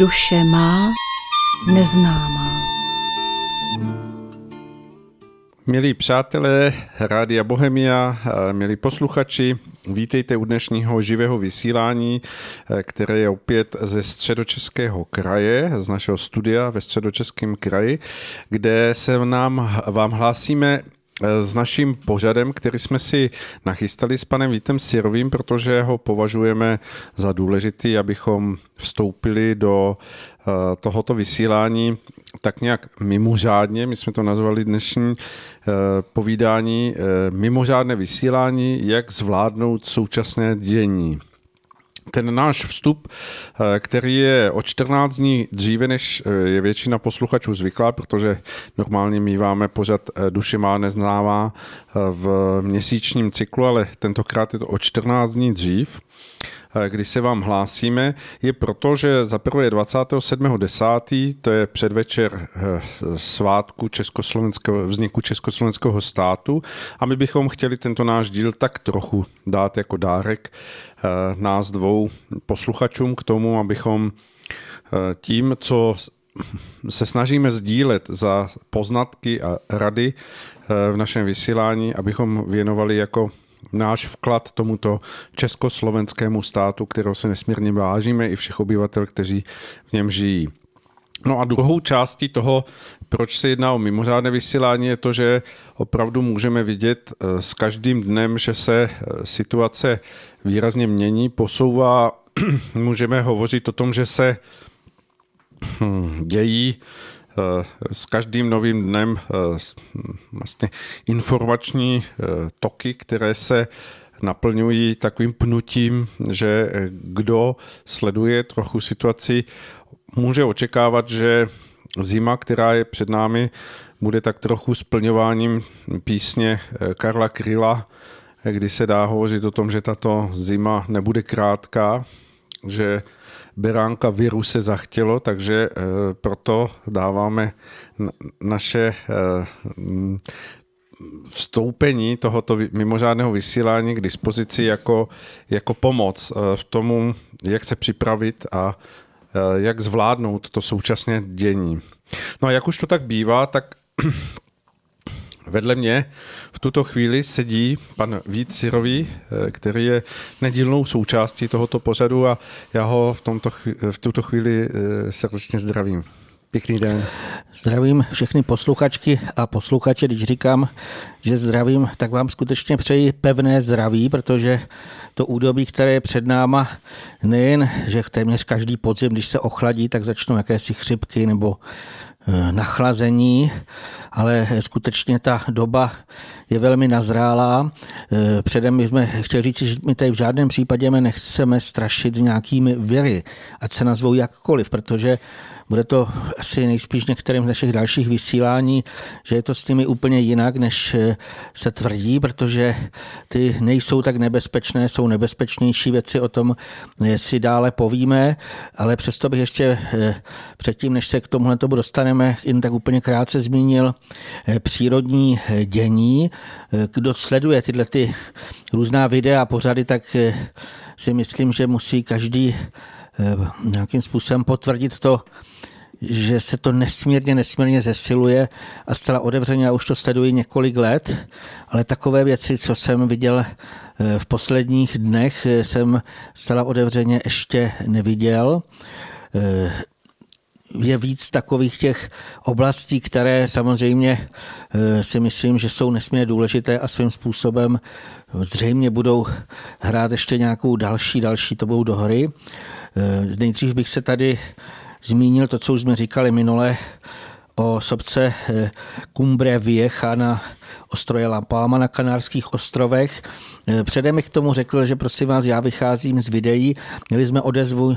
Duše má neznámá. Milí přátelé Rádia Bohemia, milí posluchači, vítejte u dnešního živého vysílání, které je opět ze středočeského kraje, z našeho studia ve středočeském kraji, kde se nám, vám hlásíme s naším pořadem, který jsme si nachystali s panem Vítem Sirovým, protože ho považujeme za důležitý, abychom vstoupili do eh, tohoto vysílání tak nějak mimořádně, my jsme to nazvali dnešní eh, povídání, eh, mimořádné vysílání, jak zvládnout současné dění ten náš vstup, eh, který je o 14 dní dříve, než eh, je většina posluchačů zvyklá, protože normálně míváme pořad eh, Duše má neznává v měsíčním cyklu, ale tentokrát je to o 14 dní dřív, kdy se vám hlásíme, je proto, že za prvé 27.10., to je předvečer svátku československého, vzniku československého státu a my bychom chtěli tento náš díl tak trochu dát jako dárek nás dvou posluchačům k tomu, abychom eh, tím, co se snažíme sdílet za poznatky a rady eh, v našem vysílání, abychom věnovali jako náš vklad tomuto československému státu, kterého se nesmírně vážíme, i všech obyvatel, kteří v něm žijí. No a druhou částí toho, proč se jedná o mimořádné vysílání, je to, že opravdu můžeme vidět s každým dnem, že se situace výrazně mění, posouvá. Můžeme hovořit o tom, že se hm, dějí eh, s každým novým dnem eh, vlastně informační eh, toky, které se naplňují takovým pnutím, že kdo sleduje trochu situaci, může očekávat, že zima, která je před námi, bude tak trochu splňováním písně Karla Kryla kdy se dá hovořit o tom, že tato zima nebude krátká, že beránka viru se zachtělo, takže eh, proto dáváme naše eh, vstoupení tohoto mimořádného vysílání k dispozici jako, jako pomoc eh, v tomu, jak se připravit a jak zvládnout to současné dění. No a jak už to tak bývá, tak Vedle mě v tuto chvíli sedí pan Vít Sirový, eh, který je nedílnou součástí tohoto pořadu a já ho v, tomto, v tuto chvíli eh, srdečně zdravím. Pěkný den. Zdravím všechny posluchačky a posluchače. Když říkám, že zdravím, tak vám skutečně přeji pevné zdraví, protože to údobí, které je před náma, nejen, že téměř každý podzim, když se ochladí, tak začnou jakési chřipky nebo Eh, nachlazení, ale skutečně ta doba je velmi nazrálá. Eh, předem my jsme chtěli říct, že my tady v žádném případě nechceme strašit s nějakými viry, ať se nazvou jakkoliv, protože bude to asi nejspíš některým z našich dalších vysílání, že je to s nimi úplně jinak, než eh, se tvrdí, protože ty nejsou tak nebezpečné, jsou nebezpečnější věci, o tom si dále povíme, ale přesto bych ještě předtím, než se k tomuhle tomu dostaneme, jen tak úplně krátce zmínil přírodní dění, kdo sleduje tyhle ty různá videa a pořady, tak eh, si myslím, že musí každý eh, nějakým způsobem potvrdit to, že se to nesmírně, nesmírně zesiluje a zcela otevřeně, já už to sleduji několik let, ale takové věci, co jsem viděl eh, v posledních dnech, jsem zcela otevřeně ještě neviděl je víc takových těch oblastí, které samozřejmě eh, si myslím, že jsou nesmírně důležité a svým způsobem zřejmě budou hrát ještě nějakou další, další to do hry. Eh, nejdřív bych se tady zmínil to, co už jsme říkali minule, o sobce eh, Cumbre Vieja na ostroje La Palma na Kanárských ostrovech. Eh, předem k tomu řekl, že prosím vás, já vycházím z videí. Měli jsme odezvu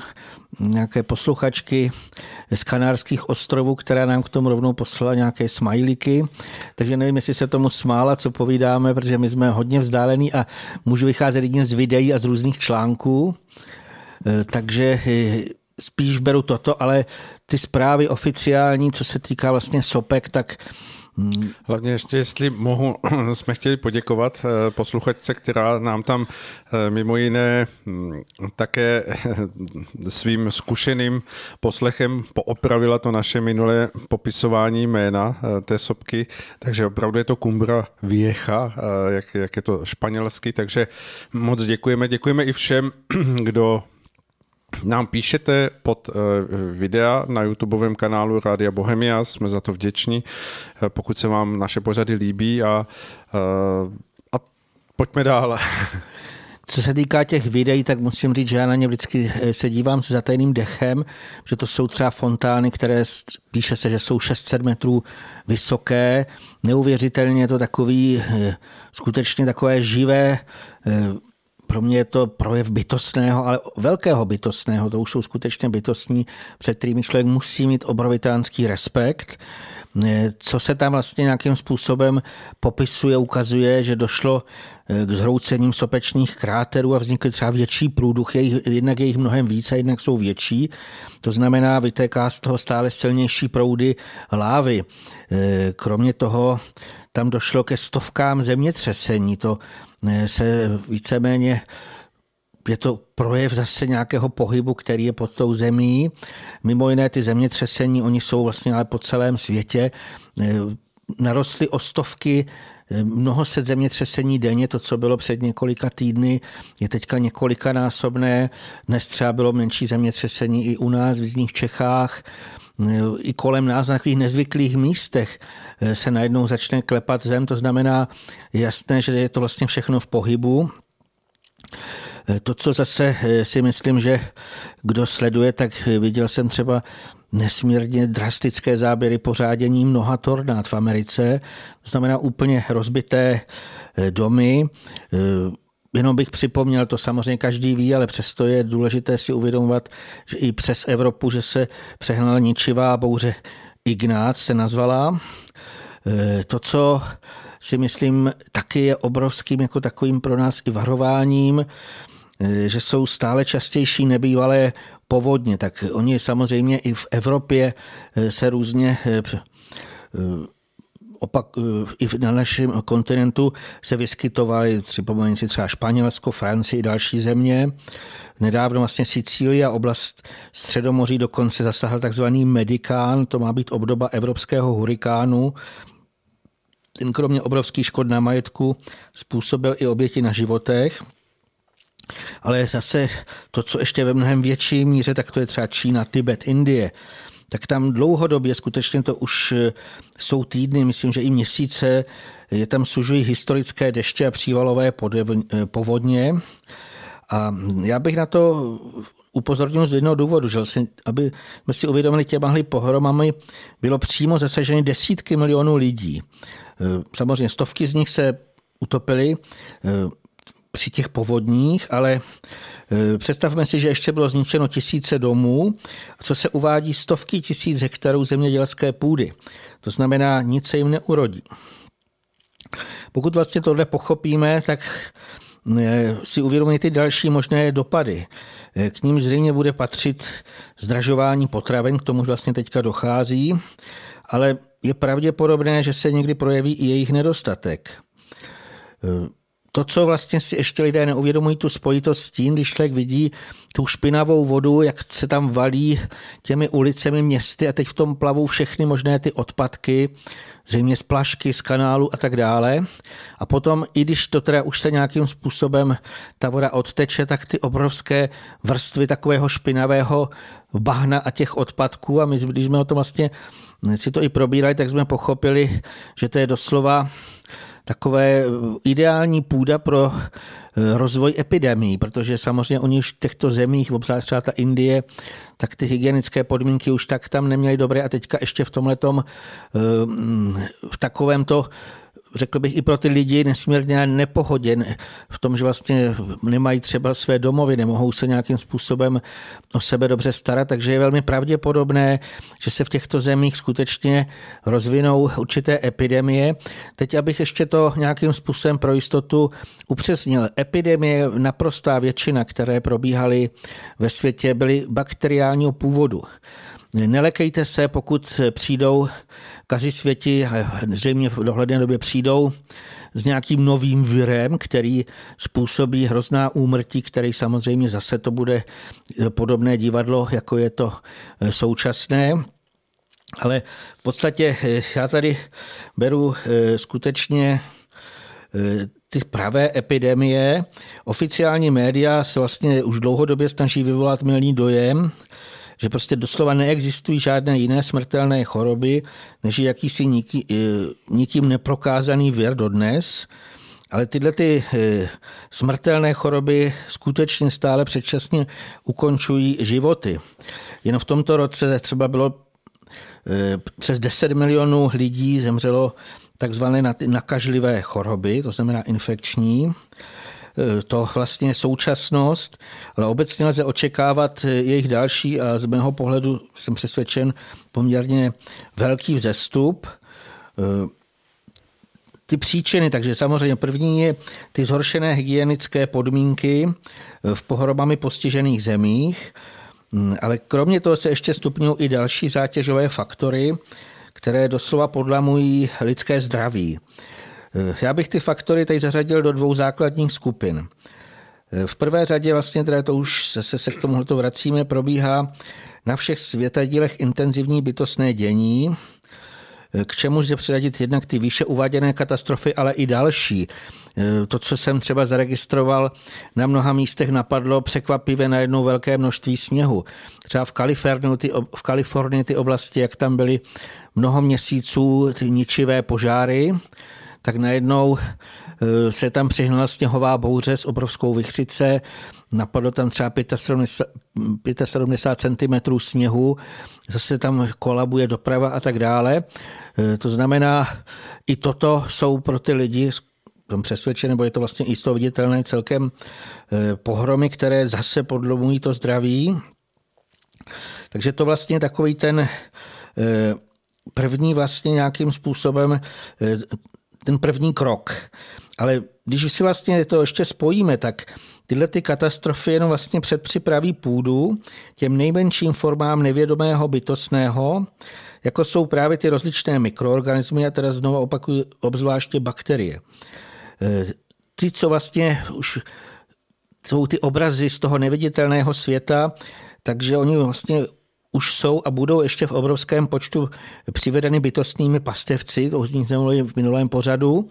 nějaké posluchačky z Kanárských ostrovů, která nám k tomu rovnou poslala nějaké smajlíky. Takže nevím, jestli se tomu smála, co povídáme, protože my jsme hodně vzdálení a můžu vycházet jedině z videí a z různých článků. Eh, takže spíš beru toto, ale ty zprávy oficiální, co se týká vlastně sopek, tak Hlavně ještě, jestli mohu, jsme chtěli poděkovat eh, posluchačce, která nám tam eh, mimo jiné hm, také svým zkušeným poslechem poopravila to naše minulé popisování jména eh, té sopky, takže opravdu je to Kumbra Viecha, jak, jak je to španělsky, takže moc děkujeme. Děkujeme i všem, kdo nám píšete pod eh, videa na YouTubeovém kanálu Rádia Bohemia, jsme za to vděční, eh, pokud se vám naše pořady líbí a, eh, a pojďme dál. Co se týká těch videí, tak musím říct, že já na ně vždycky se dívám s zatajným dechem, že to jsou třeba fontány, které píše se, že jsou 600 metrů vysoké. Neuvěřitelně je to takový, skutečně takové živé pro mě je to projev bytostného, ale velkého bytostného, to už jsou skutečně bytostní, před kterými člověk musí mít obrovitánský respekt. Co se tam vlastně nějakým způsobem popisuje, ukazuje, že došlo eh, k zhroucením sopečních kráterů a vznikly třeba větší průduchy, jednak je jich mnohem více, jednak jsou větší. To znamená, vytéká z toho stále silnější proudy lávy. Eh, kromě toho tam došlo ke stovkám zemětřesení. To se víceméně je to projev zase nějakého pohybu, který je pod tou zemí. Mimo jiné ty zemětřesení, oni jsou vlastně ale po celém světě. Narostly o stovky mnoho set zemětřesení denně, to, co bylo před několika týdny, je teďka několikanásobné. Dnes třeba bylo menší zemětřesení i u nás v Jižních Čechách i kolem nás na takových nezvyklých místech eh, se najednou začne klepat zem, to znamená jasné, že je to vlastně všechno v pohybu. Eh, to, co zase eh, si myslím, že kdo sleduje, tak viděl jsem třeba nesmírně drastické záběry pořádění mnoha tornád v Americe. To znamená úplně rozbité domy, Jenom bych připomněl, to samozřejmě každý ví, ale přesto je důležité si uvědomovat, že i přes Evropu, že se přehnala ničivá bouře Ignác se nazvala. E, to, co si myslím taky je obrovským jako takovým pro nás i varováním, e, že jsou stále častější nebývalé povodně, tak oni samozřejmě i v Evropě e, se různě opak, eh, i na našem kontinentu se vyskytovaly, připomeň si třeba Španělsko, Francii i další země. Nedávno vlastně Sicília, oblast Středomoří, dokonce zasahl takzvaný medikán, to má být obdoba evropského hurikánu. Ten kromě obrovských škod na majetku způsobil i oběti na životech. Ale zase to, co ještě ve mnohem větší míře, tak to je třeba Čína, Tibet, Indie tak tam dlouhodobě, skutečně to už eh, jsou týdny, myslím, že i měsíce, je tam sužují historické deště a přívalové eh, povodně. A já bych na to upozornil z jednoho důvodu, že vlastně, aby jsme si uvědomili těmahle pohromami, bylo přímo zasaženy desítky milionů lidí. Eh, samozřejmě stovky z nich se utopily při těch povodních, ale představme si, že ještě bylo zničeno tisíce domů, co se uvádí stovky tisíc hektarů zemědělské půdy. To znamená, nic se jim neurodí. Pokud vlastně tohle pochopíme, tak eh, si uvědomí ty další možné dopady. Eh, k ním zřejmě bude patřit zdražování potravin, k tomu vlastně teďka dochází, ale je pravděpodobné, že se někdy projeví i jejich nedostatek to, co vlastně si ještě lidé neuvědomují, tu spojitost s tím, když člověk vidí tu špinavou vodu, jak se tam valí těmi ulicemi městy a teď v tom plavou všechny možné ty odpadky, zřejmě z plašky, z kanálu a tak dále. A potom, i když to teda už se nějakým způsobem ta voda odteče, tak ty obrovské vrstvy takového špinavého bahna a těch odpadků a my, když jsme o tom vlastně si to i probírali, tak jsme pochopili, že to je doslova takové ideální půda pro eh, rozvoj epidemí, protože samozřejmě oni už v těchto zemích, obzvlášť třeba ta Indie, tak ty hygienické podmínky už tak tam neměly dobré a teďka ještě v tomhletom eh, v takovémto řekl bych, i pro ty lidi nesmírně nepohodě v tom, že vlastně nemají třeba své domovy, nemohou se nějakým způsobem o sebe dobře starat, takže je velmi pravděpodobné, že se v těchto zemích skutečně rozvinou určité epidemie. Teď, abych ještě to nějakým způsobem pro jistotu upřesnil. Epidemie, naprostá většina, které probíhaly ve světě, byly bakteriálního původu. Nelekejte se, pokud přijdou kaři světi, zřejmě v dohledné době přijdou s nějakým novým virem, který způsobí hrozná úmrtí, který samozřejmě zase to bude podobné divadlo, jako je to současné. Ale v podstatě já tady beru skutečně ty pravé epidemie. Oficiální média se vlastně už dlouhodobě snaží vyvolat milný dojem, že prostě doslova neexistují žádné jiné smrtelné choroby, než jakýsi eh, nikým neprokázaný věr dodnes. Ale tyhle ty eh, smrtelné choroby skutečně stále předčasně ukončují životy. Jen v tomto roce třeba bylo eh, přes 10 milionů lidí zemřelo takzvané nakažlivé choroby, to znamená infekční. E, to vlastně současnost, ale obecně lze očekávat jejich další a z mého pohledu jsem přesvědčen poměrně velký vzestup. E, ty příčiny, takže samozřejmě první je ty zhoršené hygienické podmínky v pohrobami postižených zemích, ale kromě toho se ještě stupňují i další zátěžové faktory, které doslova podlamují lidské zdraví. Já bych ty faktory tady zařadil do dvou základních skupin. V prvé řadě vlastně, teda to už se, se k tomuhle vracíme, probíhá na všech světadílech intenzivní bytostné dění, k čemu se přiradit jednak ty výše uváděné katastrofy, ale i další. To, co jsem třeba zaregistroval, na mnoha místech napadlo překvapivě na jednou velké množství sněhu. Třeba v Kalifornii, ty, v Kalifornii ty oblasti, jak tam byly mnoho měsíců ty ničivé požáry, tak najednou e, se tam přihnala sněhová bouře s obrovskou vychřice, napadlo tam třeba 75, 75 cm sněhu, zase tam kolabuje doprava a tak dále. E, to znamená, i toto jsou pro ty lidi jsem přesvědčen, nebo je to vlastně i viditelné celkem e, pohromy, které zase podlomují to zdraví. Takže to vlastně takový ten první vlastně nějakým způsobem eh, ten první krok. Ale když si vlastně to ještě spojíme, tak tyhle ty katastrofy jenom vlastně předpřipraví půdu těm nejmenším formám nevědomého bytostného, jako jsou právě ty rozličné mikroorganismy, a teda znovu opakuju, obzvláště bakterie. Eh, ty, co vlastně už jsou ty obrazy z toho neviditelného světa, takže oni vlastně už jsou a budou ještě v obrovském počtu přivedeny bytostnými pastevci, to už jsme mluvili v minulém pořadu,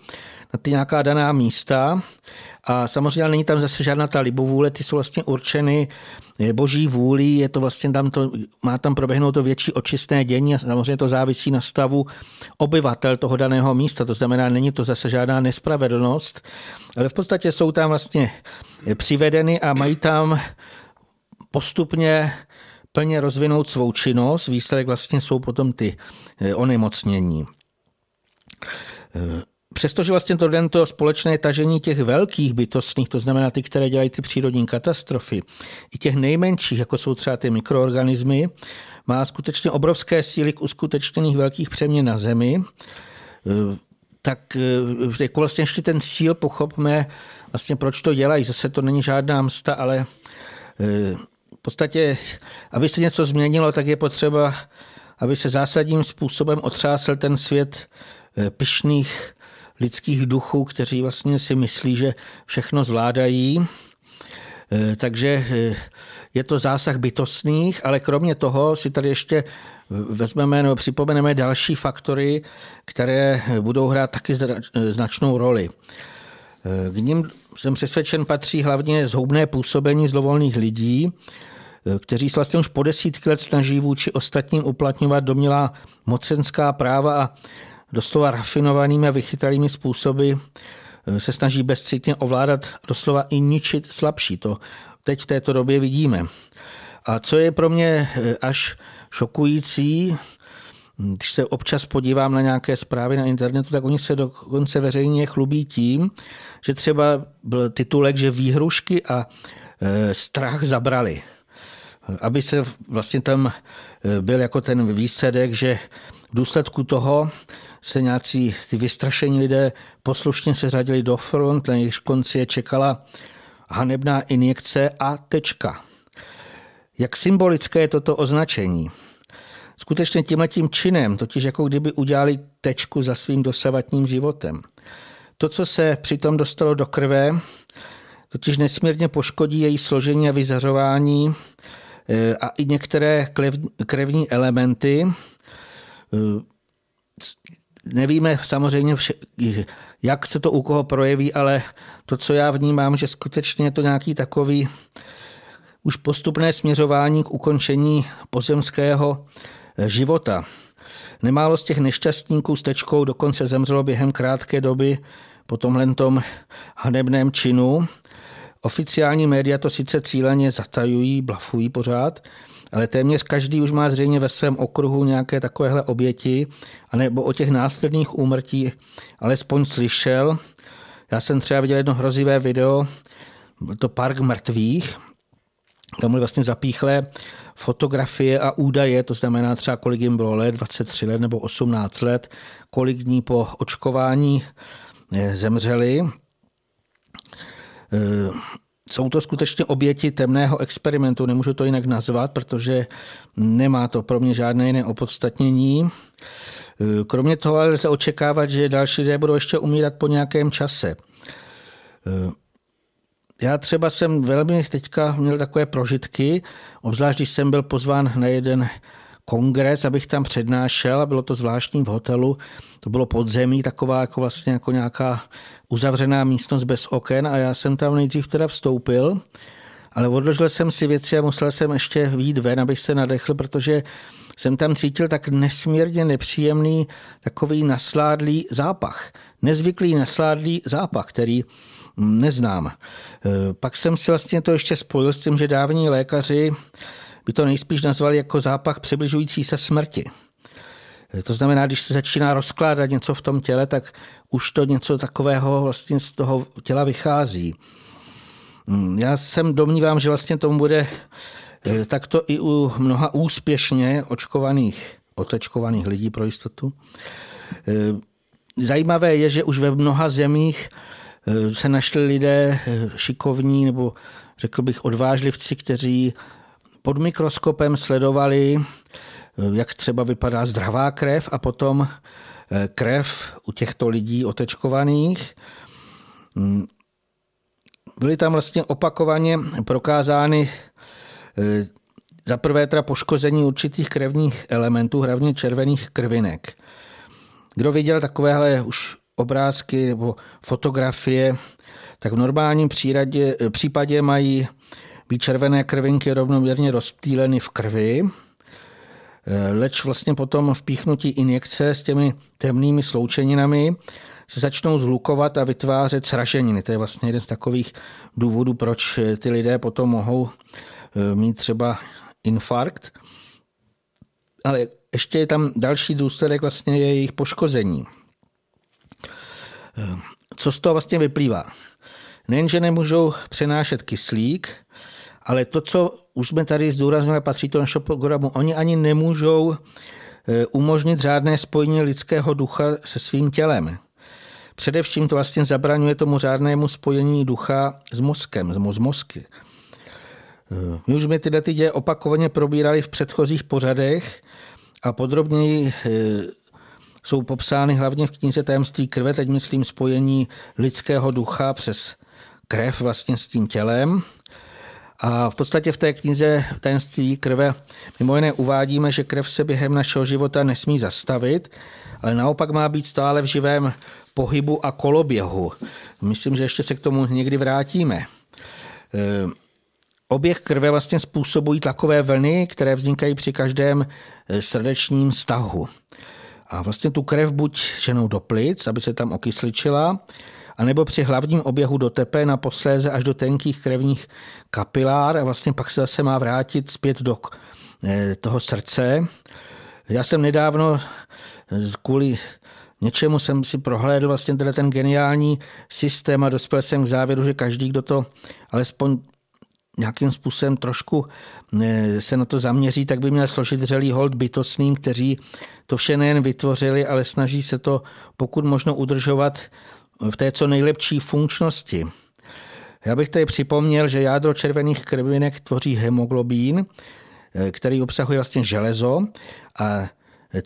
na ty nějaká daná místa. A samozřejmě není tam zase žádná ta libovůle, ty jsou vlastně určeny boží vůlí, je to vlastně tam to, má tam proběhnout to větší očistné dění a samozřejmě to závisí na stavu obyvatel toho daného místa, to znamená, není to zase žádná nespravedlnost, ale v podstatě jsou tam vlastně přivedeny a mají tam postupně plně rozvinout svou činnost. Výsledek vlastně jsou potom ty eh, onemocnění. Eh, přestože vlastně to to společné tažení těch velkých bytostných, to znamená ty, které dělají ty přírodní katastrofy, i těch nejmenších, jako jsou třeba ty mikroorganismy, má skutečně obrovské síly k uskutečněných velkých přeměn na Zemi, eh, tak jako vlastně ještě ten síl pochopme, vlastně proč to dělají. Zase to není žádná msta, ale podstatě, aby se něco změnilo, tak je potřeba, aby se zásadním způsobem otřásl ten svět eh, pyšných lidských duchů, kteří vlastně si myslí, že všechno zvládají. Eh, takže eh, je to zásah bytostných, ale kromě toho si tady ještě vezmeme nebo připomeneme další faktory, které budou hrát taky značnou roli. K ním jsem přesvědčen patří hlavně zhoubné působení zlovolných lidí, kteří se vlastně už po desítky let snaží vůči ostatním uplatňovat domělá mocenská práva a doslova rafinovanými a vychytralými způsoby eh, se snaží bezcitně ovládat doslova i ničit slabší. To teď v této době vidíme. A co je pro mě eh, až šokující, když se občas podívám na nějaké zprávy na internetu, tak oni se dokonce veřejně chlubí tím, že třeba byl titulek, že výhrušky a eh, strach zabrali aby se vlastně tam eh, byl jako ten výsledek, že v důsledku toho se nějací ty vystrašení lidé poslušně se řadili do front, na jejich konci je čekala hanebná injekce a tečka. Jak symbolické je toto označení? skutečně tímhletím činem, totiž jako kdyby udělali tečku za svým dosavatním životem. To, co se přitom dostalo do krve, totiž nesmírně poškodí její složení a vyzařování a i některé krevní elementy. Eh, nevíme samozřejmě, jak se to u koho projeví, ale to, co já vnímám, že skutečně je to nějaký takový už postupné směřování k ukončení pozemského eh, života. Nemálo z těch nešťastníků s tečkou dokonce zemřelo během krátké doby po tomhle tom hanebném činu. Oficiální média to sice cíleně zatajují, blafují pořád, ale téměř každý už má zřejmě ve svém okruhu nějaké takovéhle oběti, anebo o těch následných úmrtí alespoň slyšel. Já jsem třeba viděl jedno hrozivé video, byl to Park mrtvých, tam byly vlastně zapíchlé fotografie a údaje, to znamená třeba kolik jim bylo let, 23 let nebo 18 let, kolik dní po očkování eh, zemřeli. Jsou to skutečně oběti temného experimentu, nemůžu to jinak nazvat, protože nemá to pro mě žádné jiné opodstatnění. Kromě toho ale lze očekávat, že další lidé budou ještě umírat po nějakém čase. Já třeba jsem velmi teďka měl takové prožitky, obzvlášť když jsem byl pozván na jeden kongres, abych tam přednášel a bylo to zvláštní v hotelu. To bylo podzemí, taková jako vlastně jako nějaká uzavřená místnost bez oken a já jsem tam nejdřív teda vstoupil, ale odložil jsem si věci a musel jsem ještě výjít ven, abych se nadechl, protože jsem tam cítil tak nesmírně nepříjemný takový nasládlý zápach. Nezvyklý nasládlý zápach, který neznám. E, pak jsem si vlastně to ještě spojil s tím, že dávní lékaři by to nejspíš nazvali jako zápach přibližující se smrti. To znamená, když se začíná rozkládat něco v tom těle, tak už to něco takového vlastně z toho těla vychází. Mm, já jsem domnívám, že vlastně tomu bude e, takto i u mnoha úspěšně očkovaných, otečkovaných lidí pro jistotu. Zajímavé je, že už ve mnoha zemích Eh, se našli lidé eh, šikovní nebo řekl bych odvážlivci, kteří pod mikroskopem sledovali, eh, jak třeba vypadá zdravá krev a potom krev u těchto lidí otečkovaných. Hmm. Byly tam vlastně opakovaně prokázány za prvé poškození určitých krevních elementů, hlavně červených krvinek. Kdo viděl takovéhle už obrázky nebo fotografie, tak v normálním příradě, případě mají být červené krvinky rovnoměrně rozptýleny v krvi, leč vlastně potom v píchnutí injekce s těmi temnými sloučeninami se začnou zhlukovat a vytvářet sraženiny. To je vlastně jeden z takových důvodů, proč ty lidé potom mohou eh, mít třeba infarkt. Ale ještě je tam další důsledek vlastně je jejich poškození. Co z toho vlastně vyplývá? Nejenže nemůžou přenášet kyslík, ale to, co už jsme tady zdůraznili, patří to našeho programu, oni ani nemůžou e, umožnit řádné spojení lidského ducha se svým tělem. Především to vlastně zabraňuje tomu řádnému spojení ducha s mozkem, s mozky. E, my už jsme tyhle ty děje opakovaně probírali v předchozích pořadech a podrobněji e, jsou popsány hlavně v knize Tajemství krve, teď myslím spojení lidského ducha přes krev vlastně s tím tělem. A v podstatě v té knize Tajemství krve mimo jiné uvádíme, že krev se během našeho života nesmí zastavit, ale naopak má být stále v živém pohybu a koloběhu. Myslím, že ještě se k tomu někdy vrátíme. E, oběh krve vlastně způsobují tlakové vlny, které vznikají při každém e, srdečním stahu. A vlastně tu krev buď ženou do plic, aby se tam okysličila, anebo při hlavním oběhu do tepe na posléze až do tenkých krevních kapilár a vlastně pak se zase má vrátit zpět do eh, toho srdce. Já jsem nedávno kvůli něčemu jsem si prohlédl vlastně ten geniální systém a dospěl jsem k závěru, že každý, kdo to alespoň nějakým způsobem trošku eh, se na to zaměří, tak by měl složit vřelý hold bytostným, kteří to vše nejen vytvořili, ale snaží se to pokud možno udržovat v té co nejlepší funkčnosti. Já bych tady připomněl, že jádro červených krvinek tvoří hemoglobín, který obsahuje vlastně železo a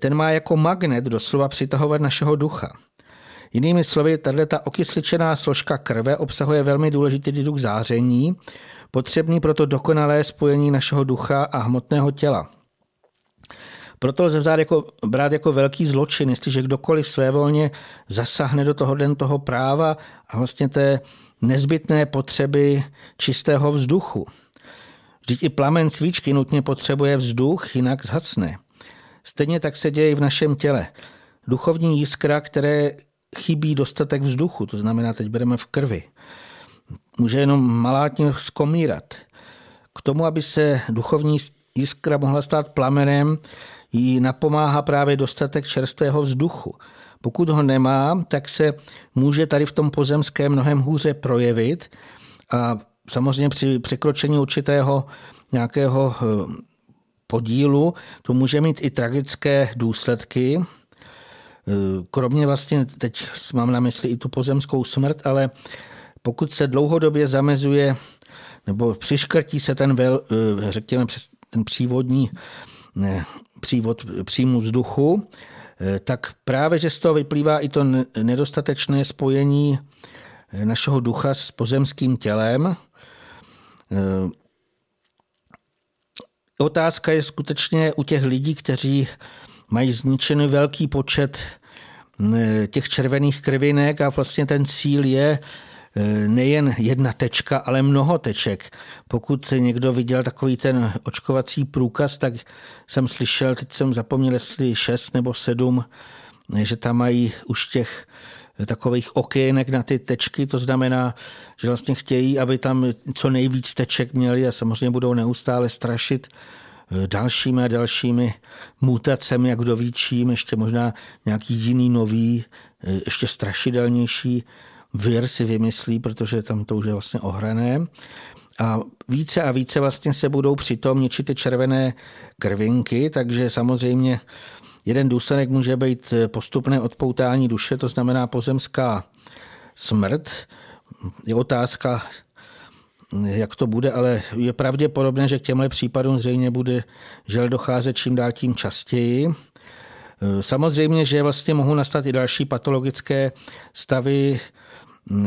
ten má jako magnet doslova přitahovat našeho ducha. Jinými slovy, tato okysličená složka krve obsahuje velmi důležitý druh záření, potřebný pro to dokonalé spojení našeho ducha a hmotného těla. Proto lze vzát jako, brát jako velký zločin, jestliže kdokoliv svévolně zasahne do toho den toho práva a vlastně té nezbytné potřeby čistého vzduchu. Vždyť i plamen svíčky nutně potřebuje vzduch, jinak zhasne. Stejně tak se děje i v našem těle. Duchovní jiskra, které chybí dostatek vzduchu, to znamená, teď bereme v krvi, může jenom malátně skomírat. K tomu, aby se duchovní jiskra mohla stát plamenem, jí napomáhá právě dostatek čerstvého vzduchu. Pokud ho nemá, tak se může tady v tom pozemském mnohem hůře projevit a samozřejmě při překročení určitého nějakého eh, podílu to může mít i tragické důsledky. Eh, kromě vlastně, teď mám na mysli i tu pozemskou smrt, ale pokud se dlouhodobě zamezuje nebo přiškrtí se ten, vel, eh, řekněme, ten přívodní přívod příjmu vzduchu, eh, tak právě, že z toho vyplývá i to nedostatečné spojení eh, našeho ducha s pozemským tělem. Eh, otázka je skutečně u těch lidí, kteří mají zničený velký počet těch červených krvinek a vlastně ten cíl je nejen jedna tečka, ale mnoho teček. Pokud někdo viděl takový ten očkovací průkaz, tak jsem slyšel, teď jsem zapomněl, jestli šest nebo sedm, eh, že tam mají už těch takových okének na ty tečky, to znamená, že vlastně chtějí, aby tam co nejvíc teček měli a samozřejmě budou neustále strašit eh, dalšími a dalšími mutacemi, jak kdo ví čím, ještě možná nějaký jiný nový, ještě strašidelnější vir si vymyslí, protože tam to už je vlastně ohrané. A více a více vlastně se budou přitom ničit ty červené krvinky, takže samozřejmě jeden důsledek může být postupné odpoutání duše, to znamená pozemská smrt. Je otázka, jak to bude, ale je pravděpodobné, že k těmhle případům zřejmě bude žel docházet čím dál tím častěji. Samozřejmě, že vlastně mohou nastat i další patologické stavy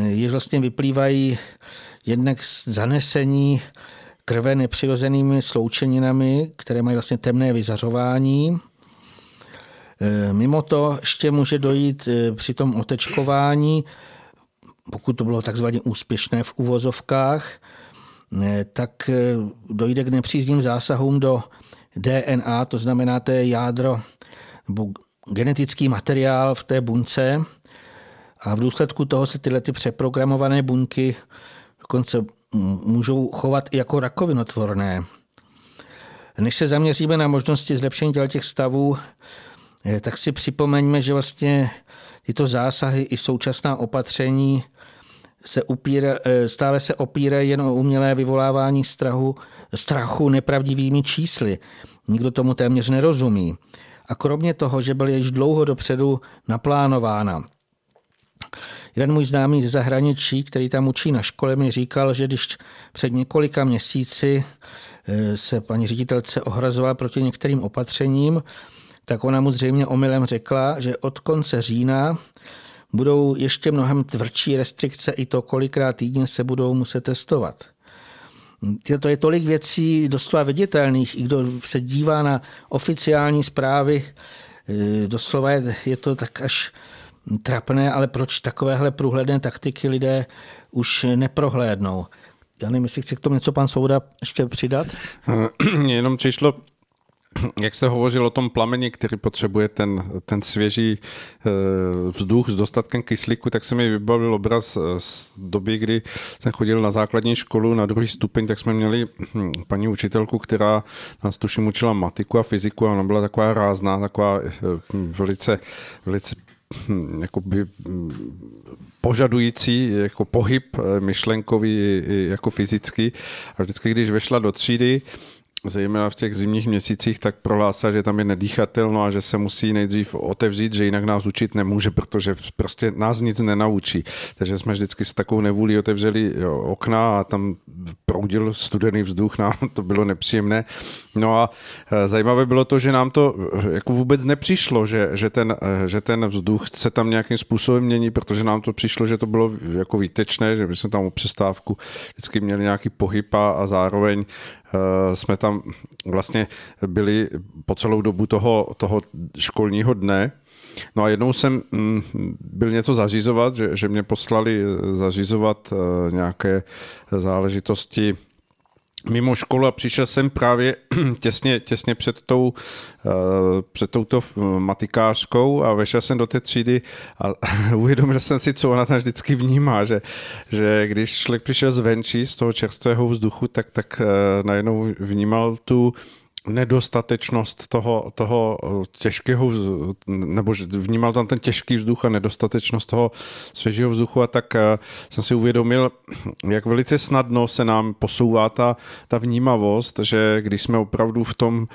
je vlastně vyplývají jednak z zanesení krve nepřirozenými sloučeninami, které mají vlastně temné vyzařování. E, mimo to ještě může dojít e, při tom otečkování, pokud to bylo takzvaně úspěšné v uvozovkách, e, tak dojde k nepřízným zásahům do DNA, to znamená to je jádro nebo genetický materiál v té bunce, a v důsledku toho se tyhle ty přeprogramované buňky dokonce můžou chovat i jako rakovinotvorné. Než se zaměříme na možnosti zlepšení těch stavů, eh, tak si připomeňme, že vlastně tyto zásahy i současná opatření se upíra, eh, stále se opírají jen o umělé vyvolávání strachu, strachu nepravdivými čísly. Nikdo tomu téměř nerozumí. A kromě toho, že byl již dlouho dopředu naplánována Jeden můj známý ze zahraničí, který tam učí na škole, mi říkal, že když před několika měsíci eh, se paní ředitelce ohrazovala proti některým opatřením, tak ona mu zřejmě omylem řekla, že od konce října budou ještě mnohem tvrdší restrikce i to, kolikrát týdně se budou muset testovat. To je tolik věcí doslova viditelných, i kdo se dívá na oficiální zprávy, eh, doslova je, je to tak až trapné, ale proč takovéhle průhledné taktiky lidé už neprohlédnou? Já nevím, jestli chce k tomu něco pan Souda ještě přidat? Jenom přišlo jak jste hovořil o tom plameni, který potřebuje ten, ten svěží eh, vzduch s dostatkem kyslíku, tak se mi vybavil obraz eh, z doby, kdy jsem chodil na základní školu na druhý stupeň, tak jsme měli hm, paní učitelku, která nás tuším učila matiku a fyziku a ona byla taková rázná, taková eh, velice, velice Hm, jakoby hm, požadující jako pohyb eh, myšlenkový jako fyzický. A vždycky, když vešla do třídy, zejména v těch zimních měsících, tak prohlásila, že tam je nedýchatelno a že se musí nejdřív otevřít, že jinak nás učit nemůže, protože prostě nás nic nenaučí. Takže jsme vždycky s takovou nevůlí otevřeli okna a tam proudil studený vzduch, nám to bylo nepříjemné. No a zajímavé bylo to, že nám to jako vůbec nepřišlo, že, že, ten, že ten vzduch se tam nějakým způsobem mění, protože nám to přišlo, že to bylo jako výtečné, že by jsme tam o přestávku vždycky měli nějaký pohyb a zároveň jsme tam vlastně byli po celou dobu toho, toho školního dne. No a jednou jsem mm, byl něco zařizovat, že, že mě poslali eh, zařizovat eh, nějaké záležitosti mimo školu a přišel jsem právě těsně, těsně před, tou, eh, před touto matikářkou a vešel jsem do té třídy a uvědomil jsem si, co ona tam vždycky vnímá, že, že když člověk přišel zvenčí z toho čerstvého vzduchu, tak, tak najednou vnímal tu nedostatečnost toho, toho těžkého, nebo vnímal tam ten těžký vzduch a nedostatečnost toho svěžího vzduchu a tak eh, jsem si uvědomil, jak velice snadno se nám posouvá ta, ta vnímavost, že když jsme opravdu v tom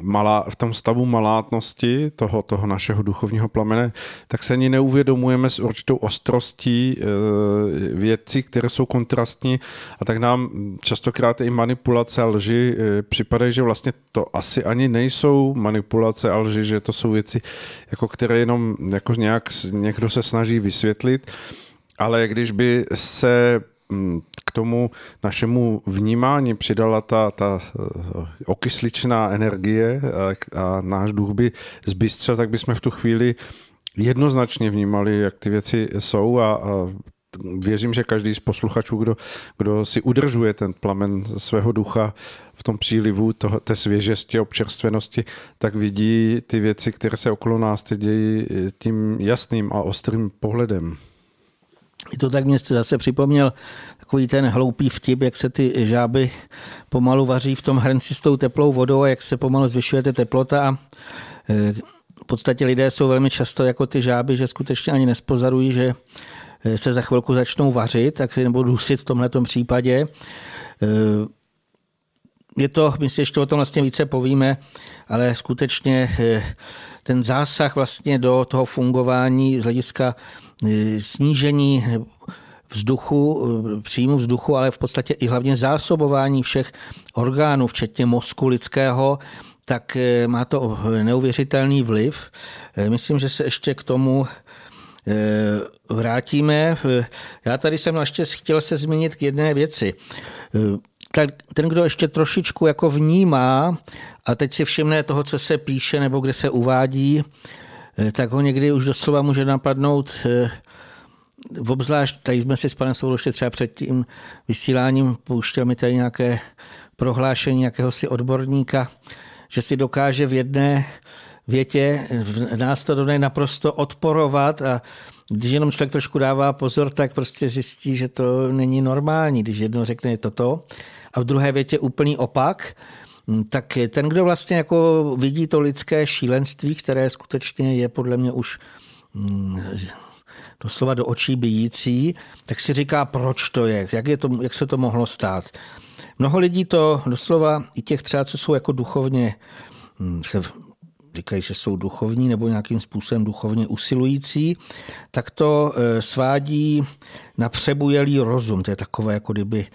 malá, v tom stavu malátnosti toho, toho našeho duchovního plamene, tak se ani neuvědomujeme s určitou ostrostí eh, věcí, které jsou kontrastní a tak nám častokrát i manipulace a lži eh, připadají, že vlastně to asi ani nejsou manipulace a lži, že to jsou věci, jako které jenom jako nějak někdo se snaží vysvětlit, ale když by se k tomu našemu vnímání přidala ta, ta eh, okysličná energie a, a náš duch by zbystřel, tak bychom v tu chvíli jednoznačně vnímali, jak ty věci jsou a, a věřím, že každý z posluchačů, kdo, kdo si udržuje ten plamen svého ducha v tom přílivu toho, té svěžesti občerstvenosti, tak vidí ty věci, které se okolo nás dějí tím jasným a ostrým pohledem. I to tak mě zase připomněl takový ten hloupý vtip, jak se ty žáby pomalu vaří v tom hrnci s tou teplou vodou a jak se pomalu zvyšuje ta teplota a e, v podstatě lidé jsou velmi často jako ty žáby, že skutečně ani nespozarují, že e, se za chvilku začnou vařit, tak nebo dusit v tomhle případě. E, je to, my si ještě o tom vlastně více povíme, ale skutečně ten zásah vlastně do toho fungování z hlediska snížení vzduchu, příjmu vzduchu, ale v podstatě i hlavně zásobování všech orgánů, včetně mozku lidského, tak eh, má to neuvěřitelný vliv. Eh, myslím, že se ještě k tomu eh, vrátíme. Já tady jsem ještě chtěl se zmínit k jedné věci. Ten, kdo ještě trošičku jako vnímá a teď si všimne toho, co se píše nebo kde se uvádí, tak ho někdy už doslova může napadnout obzvlášť, tady jsme si s panem ještě třeba před tím vysíláním pouštěl mi tady nějaké prohlášení jakéhosi odborníka, že si dokáže v jedné větě následovně naprosto odporovat a když jenom člověk trošku dává pozor, tak prostě zjistí, že to není normální, když jedno řekne toto a v druhé větě úplný opak, tak ten, kdo vlastně jako vidí to lidské šílenství, které skutečně je podle mě už mm, doslova do očí bijící, tak si říká, proč to je, jak, je to, jak se to mohlo stát. Mnoho lidí to doslova, i těch třeba, co jsou jako duchovně, hm, říkají, že jsou duchovní nebo nějakým způsobem duchovně usilující, tak to e, svádí na přebujelý rozum. To je takové, jako kdyby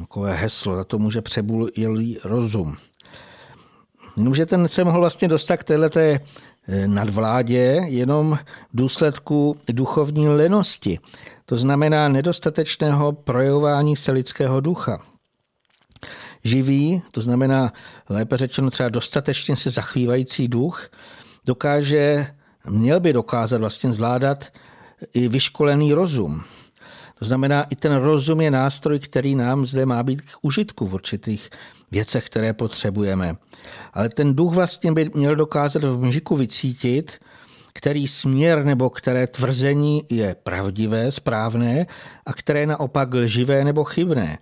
takové heslo, za to může přebujelý rozum. Jenomže ten se mohl vlastně dostat k této Eh, nadvládě jenom v důsledku duchovní lenosti, to znamená nedostatečného projevování se lidského ducha. Živý, to znamená lépe řečeno třeba dostatečně se zachvívající duch, dokáže, měl by dokázat vlastně zvládat i vyškolený rozum. To znamená, i ten rozum je nástroj, který nám zde má být k užitku v určitých věcech, které potřebujeme. Ale ten duch vlastně by měl dokázat v mžiku vycítit, který směr nebo které tvrzení je pravdivé, správné a které naopak lživé nebo chybné.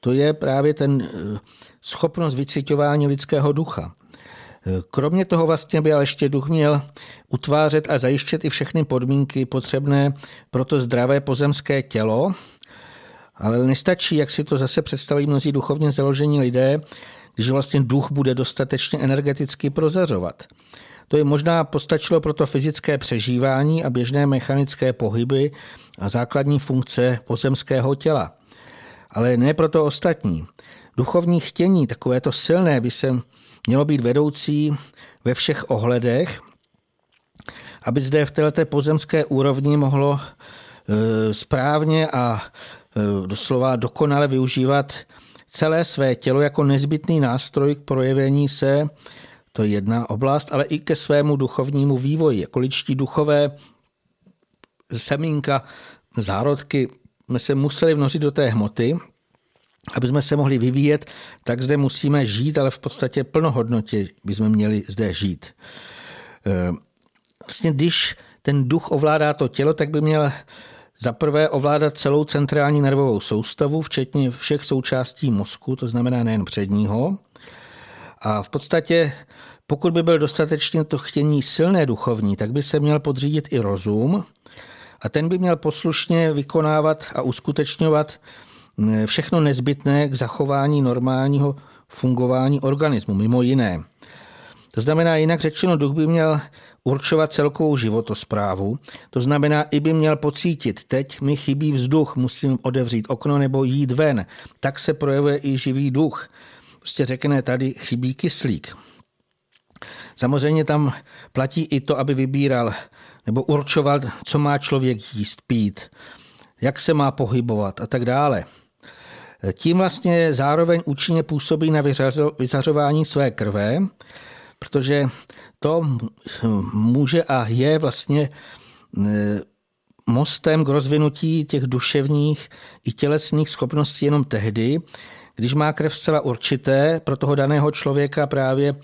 To je právě ten eh, schopnost vycitování lidského ducha. Eh, kromě toho vlastně by ale ještě duch měl utvářet a zajištět i všechny podmínky potřebné pro to zdravé pozemské tělo, ale nestačí, jak si to zase představují mnozí duchovně založení lidé, když vlastně duch bude dostatečně energeticky prozařovat. To je možná postačilo pro to fyzické přežívání a běžné mechanické pohyby a základní funkce pozemského těla. ale ne pro to ostatní. Duchovní chtění, takové to silné, by se mělo být vedoucí ve všech ohledech, aby zde v této pozemské úrovni mohlo e, správně a e, doslova dokonale využívat celé své tělo jako nezbytný nástroj k projevení se, to je jedna oblast, ale i ke svému duchovnímu vývoji. Jako ličtí duchové semínka, zárodky, se museli vnořit do té hmoty, aby jsme se mohli vyvíjet, tak zde musíme žít, ale v podstatě plnohodnotě bychom měli zde žít. E, vlastně když ten duch ovládá to tělo, tak by měl za prvé ovládat celou centrální nervovou soustavu, včetně všech součástí mozku, to znamená nejen předního. A v podstatě, pokud by byl dostatečně to chtění silné duchovní, tak by se měl podřídit i rozum a ten by měl poslušně vykonávat a uskutečňovat všechno nezbytné k zachování normálního fungování organismu, mimo jiné. To znamená, jinak řečeno, duch by měl určovat celkovou životosprávu. To znamená, i by měl pocítit, teď mi chybí vzduch, musím otevřít okno nebo jít ven. Tak se projevuje i živý duch. Prostě řekne, tady chybí kyslík. Samozřejmě tam platí i to, aby vybíral nebo určoval, co má člověk jíst, pít, jak se má pohybovat a tak dále. Tím vlastně zároveň účinně působí na vyzařování své krve, protože to může a je vlastně e, mostem k rozvinutí těch duševních i tělesných schopností jenom tehdy, když má krev zcela určité pro toho daného člověka právě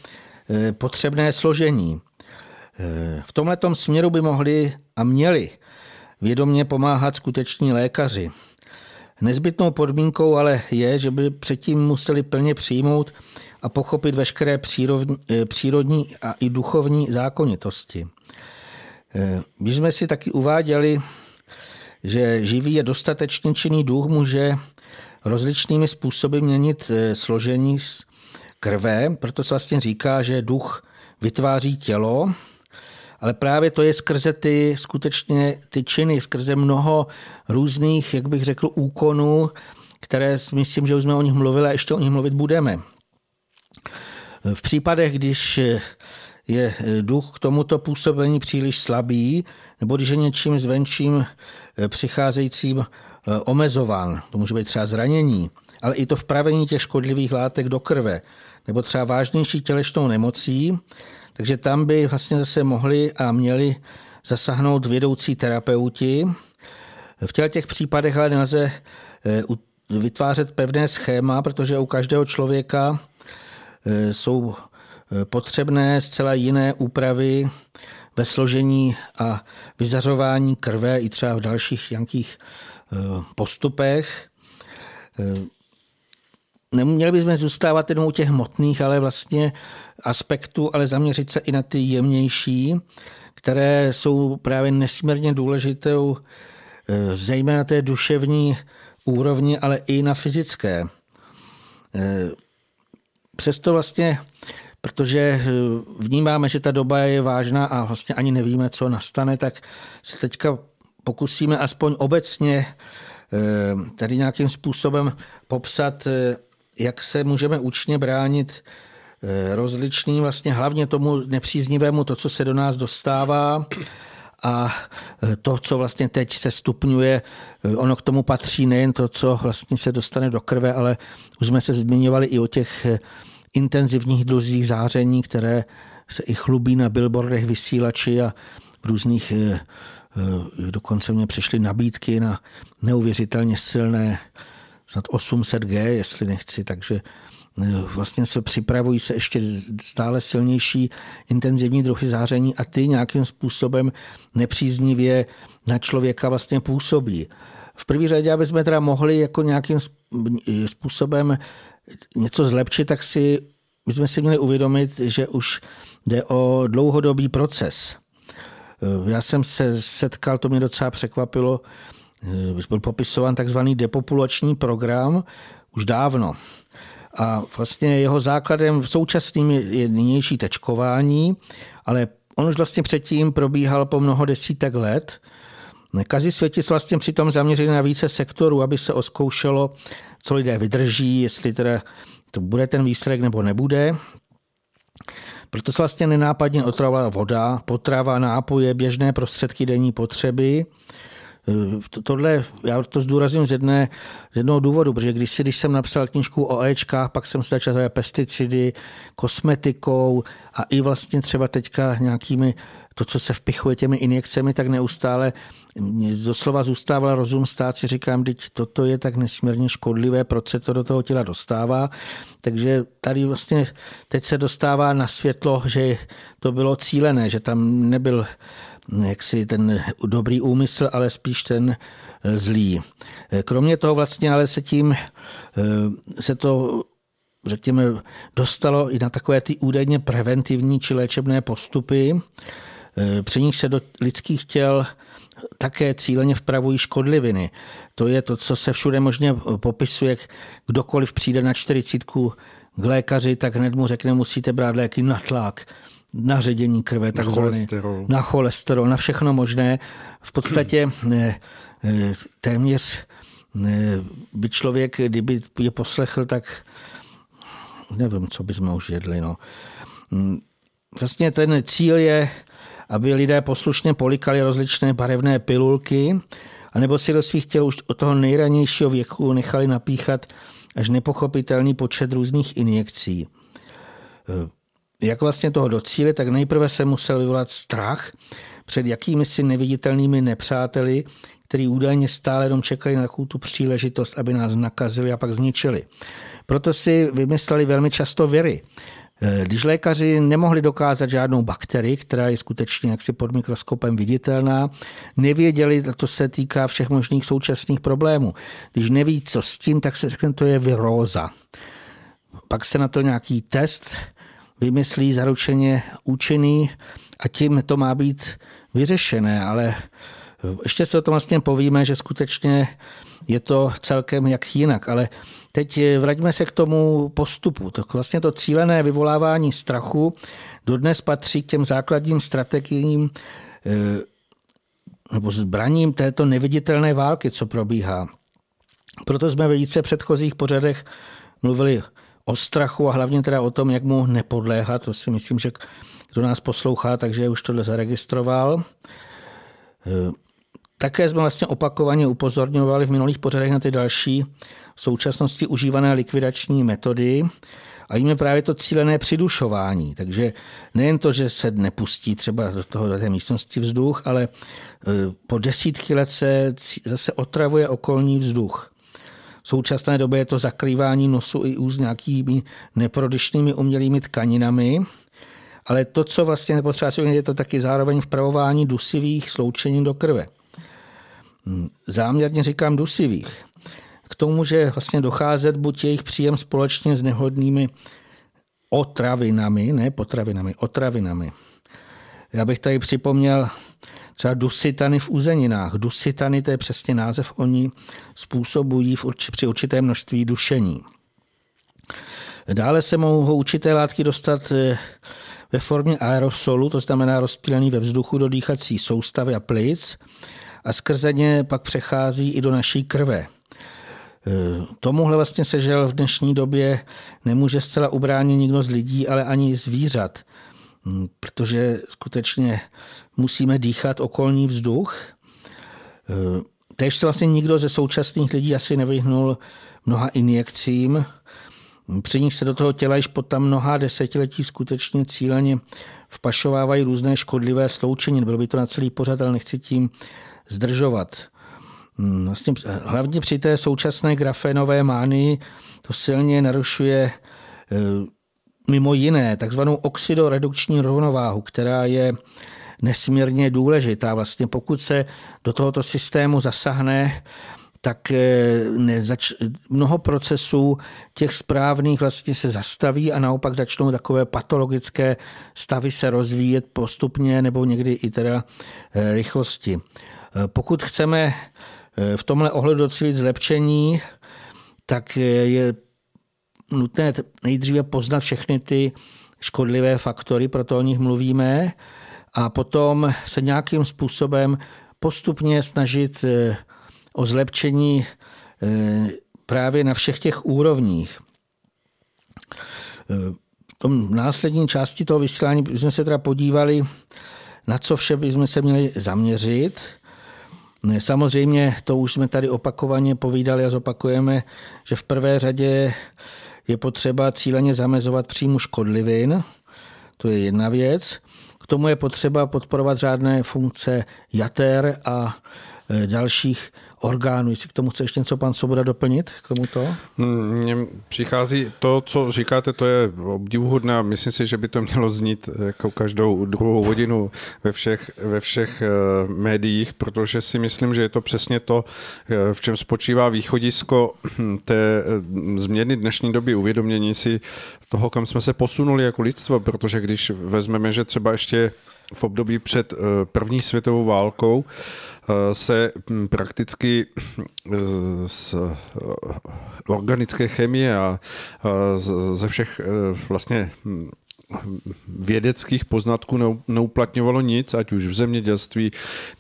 e, potřebné složení. E, v tomto směru by mohli a měli vědomě pomáhat skuteční lékaři. Nezbytnou podmínkou ale je, že by předtím museli plně přijmout a pochopit veškeré přírodní, eh, přírodní a i duchovní zákonitosti. Eh, když jsme si taky uváděli, že živý a dostatečně činný duch může rozličnými způsoby měnit eh, složení krve, proto se vlastně říká, že duch vytváří tělo, ale právě to je skrze ty skutečně ty činy, skrze mnoho různých, jak bych řekl, úkonů, které myslím, že už jsme o nich mluvili a ještě o nich mluvit budeme. V případech, když je duch k tomuto působení příliš slabý, nebo když je něčím zvenčím přicházejícím omezován, to může být třeba zranění, ale i to vpravení těch škodlivých látek do krve, nebo třeba vážnější tělesnou nemocí, takže tam by vlastně zase mohli a měli zasáhnout vědoucí terapeuti. V těch případech ale nelze eh, vytvářet pevné schéma, protože u každého člověka eh, jsou eh, potřebné zcela jiné úpravy ve složení a vyzařování krve i třeba v dalších nějakých postupech. Neměli bychom zůstávat jenom u těch hmotných, ale vlastně aspektů, ale zaměřit se i na ty jemnější, které jsou právě nesmírně důležitou, eh, zejména na té duševní úrovni, ale i na fyzické. Eh, přesto vlastně, protože eh, vnímáme, že ta doba je vážná a vlastně ani nevíme, co nastane, tak se teďka pokusíme aspoň obecně tady nějakým způsobem popsat, jak se můžeme účinně bránit Eh, rozličný, vlastně hlavně tomu nepříznivému, to, co se do nás dostává a eh, to, co vlastně teď se stupňuje, eh, ono k tomu patří nejen to, co vlastně se dostane do krve, ale už jsme se zmiňovali i o těch intenzivních druzích záření, které se i chlubí na billboardech vysílači a v různých dokonce mě přišly nabídky na neuvěřitelně silné snad 800G, jestli nechci, takže vlastně se připravují se ještě stále silnější intenzivní druhy záření a ty nějakým způsobem nepříznivě na člověka vlastně působí. V první řadě, aby jsme teda mohli jako nějakým způsobem něco zlepšit, tak si my jsme si měli uvědomit, že už jde o dlouhodobý proces. Já jsem se setkal, to mě docela překvapilo, byl popisován takzvaný depopulační program už dávno. A vlastně jeho základem v současným je nynější tečkování, ale on už vlastně předtím probíhal po mnoho desítek let. Kazi světi se vlastně přitom zaměřili na více sektorů, aby se oskoušelo co lidé vydrží, jestli teda to bude ten výsledek nebo nebude. Proto se vlastně nenápadně otravovala voda, potrava, nápoje, běžné prostředky denní potřeby. E, tohle, já to zdůrazním z, jedné, z jednoho důvodu, protože když, si, když jsem napsal knižku o Ečkách, pak jsem se začal pesticidy, kosmetikou a i vlastně třeba teďka nějakými to, co se vpichuje těmi injekcemi, tak neustále doslova zůstával rozum stát si říkám, teď toto je tak nesmírně škodlivé, proč se to do toho těla dostává. Takže tady vlastně teď se dostává na světlo, že to bylo cílené, že tam nebyl jaksi ten dobrý úmysl, ale spíš ten eh, zlý. Kromě toho vlastně ale se tím eh, se to řekněme, dostalo i na takové ty údajně preventivní či léčebné postupy, Eh, při nich se do lidských těl také cíleně vpravují škodliviny. To je to, co se všude možně popisuje. Kdokoliv přijde na čtyřicítku k lékaři, tak hned mu řekne, musíte brát léky na tlak, na ředění krve, na cholesterol. na cholesterol, na všechno možné. V podstatě ne, eh, téměř by člověk, kdyby je poslechl, tak nevím, co bychom už jedli. No. Hm, vlastně ten cíl je aby lidé poslušně polikali rozličné barevné pilulky, anebo si do svých těl už od toho nejranějšího věku nechali napíchat až nepochopitelný počet různých injekcí. Jak vlastně toho docílit, tak nejprve se musel vyvolat strach před jakými si neviditelnými nepřáteli, který údajně stále jenom čekají na takovou tu příležitost, aby nás nakazili a pak zničili. Proto si vymysleli velmi často věry. Eh, když lékaři nemohli dokázat žádnou bakterii, která je skutečně jaksi pod mikroskopem viditelná, nevěděli, to se týká všech možných současných problémů. Když neví, co s tím, tak se řekne, to je viróza. Pak se na to nějaký test vymyslí zaručeně účinný a tím to má být vyřešené, ale ještě se o tom vlastně povíme, že skutečně je to celkem jak jinak, ale teď vraťme se k tomu postupu. Tak vlastně to cílené vyvolávání strachu dodnes patří k těm základním strategiím eh, nebo zbraním této neviditelné války, co probíhá. Proto jsme ve více předchozích pořadech mluvili o strachu a hlavně teda o tom, jak mu nepodléhat. To si myslím, že kdo nás poslouchá, takže už tohle zaregistroval. Také jsme vlastně opakovaně upozorňovali v minulých pořadech na ty další v současnosti užívané likvidační metody a jim je právě to cílené přidušování. Takže nejen to, že se nepustí třeba do, toho, do té místnosti vzduch, ale e, po desítky let se zase otravuje okolní vzduch. V současné době je to zakrývání nosu i úst nějakými neprodyšnými umělými tkaninami, ale to, co vlastně nepotřeba si je to taky zároveň vpravování dusivých sloučenin do krve. Záměrně říkám dusivých. K tomu může vlastně docházet buď jejich příjem společně s nehodnými otravinami, ne potravinami, otravinami. Já bych tady připomněl třeba dusitany v uzeninách. Dusitany, to je přesně název, oni způsobují v urči, při určité množství dušení. Dále se mohou určité látky dostat eh, ve formě aerosolu, to znamená rozpílený ve vzduchu do dýchací soustavy a plic a skrze ně pak přechází i do naší krve. E, tomuhle vlastně sežel v dnešní době nemůže zcela ubránit nikdo z lidí, ale ani zvířat, hm, protože skutečně musíme dýchat okolní vzduch. E, Tež se vlastně nikdo ze současných lidí asi nevyhnul mnoha injekcím, při nich se do toho těla již po tam mnoha desetiletí skutečně cíleně vpašovávají různé škodlivé sloučení. Bylo by to na celý pořad, ale nechci tím zdržovat. Hmm, vlastně, hlavně při té současné grafenové mánii to silně narušuje eh, mimo jiné takzvanou oxidoredukční rovnováhu, která je nesmírně důležitá. Vlastně pokud se do tohoto systému zasahne, tak eh, nezač- mnoho procesů těch správných vlastně se zastaví a naopak začnou takové patologické stavy se rozvíjet postupně nebo někdy i teda eh, rychlosti. Eh, pokud chceme eh, v tomhle ohledu docílit zlepšení, tak je nutné nejdříve poznat všechny ty škodlivé faktory, proto o nich mluvíme, a potom se nějakým způsobem postupně snažit eh, o zlepšení právě na všech těch úrovních. V tom následní části toho vysílání jsme se teda podívali, na co vše bychom se měli zaměřit. Samozřejmě to už jsme tady opakovaně povídali a zopakujeme, že v prvé řadě je potřeba cíleně zamezovat příjmu škodlivin, to je jedna věc. K tomu je potřeba podporovat řádné funkce jater a e, dalších orgánů. Jestli k tomu chce ještě něco pan Svoboda doplnit k tomuto? Mně přichází to, co říkáte, to je obdivuhodné a myslím si, že by to mělo znít jako každou druhou hodinu ve všech, ve všech e, médiích, protože si myslím, že je to přesně to, e, v čem spočívá východisko té změny dnešní doby, uvědomění si toho, kam jsme se posunuli jako lidstvo, protože když vezmeme, že třeba ještě v období před první světovou válkou Eh, se hm, prakticky z organické chemie a ze všech eh, vlastně hm, vědeckých poznatků neuplatňovalo nic, ať už v zemědělství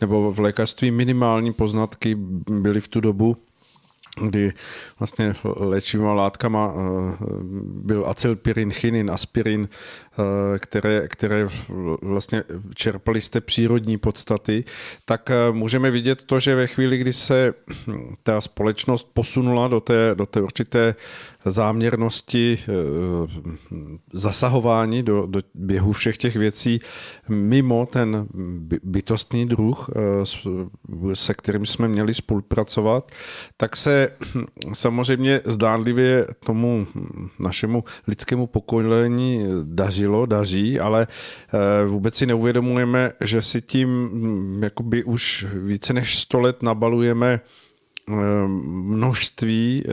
nebo v lékařství. Minimální poznatky byly v tu dobu kdy vlastně léčivými látkama eh, byl acylpirin, chinin, aspirin, eh, které, které vlastně čerpali z té přírodní podstaty, tak eh, můžeme vidět to, že ve chvíli, kdy se ta společnost posunula do té, do té určité záměrnosti eh, zasahování do, do běhu všech těch věcí mimo ten bytostný druh, eh, se kterým jsme měli spolupracovat, tak se samozřejmě zdánlivě tomu našemu lidskému pokolení dařilo, daří, ale eh, vůbec si neuvědomujeme, že si tím hm, jakoby už více než 100 let nabalujeme množství eh,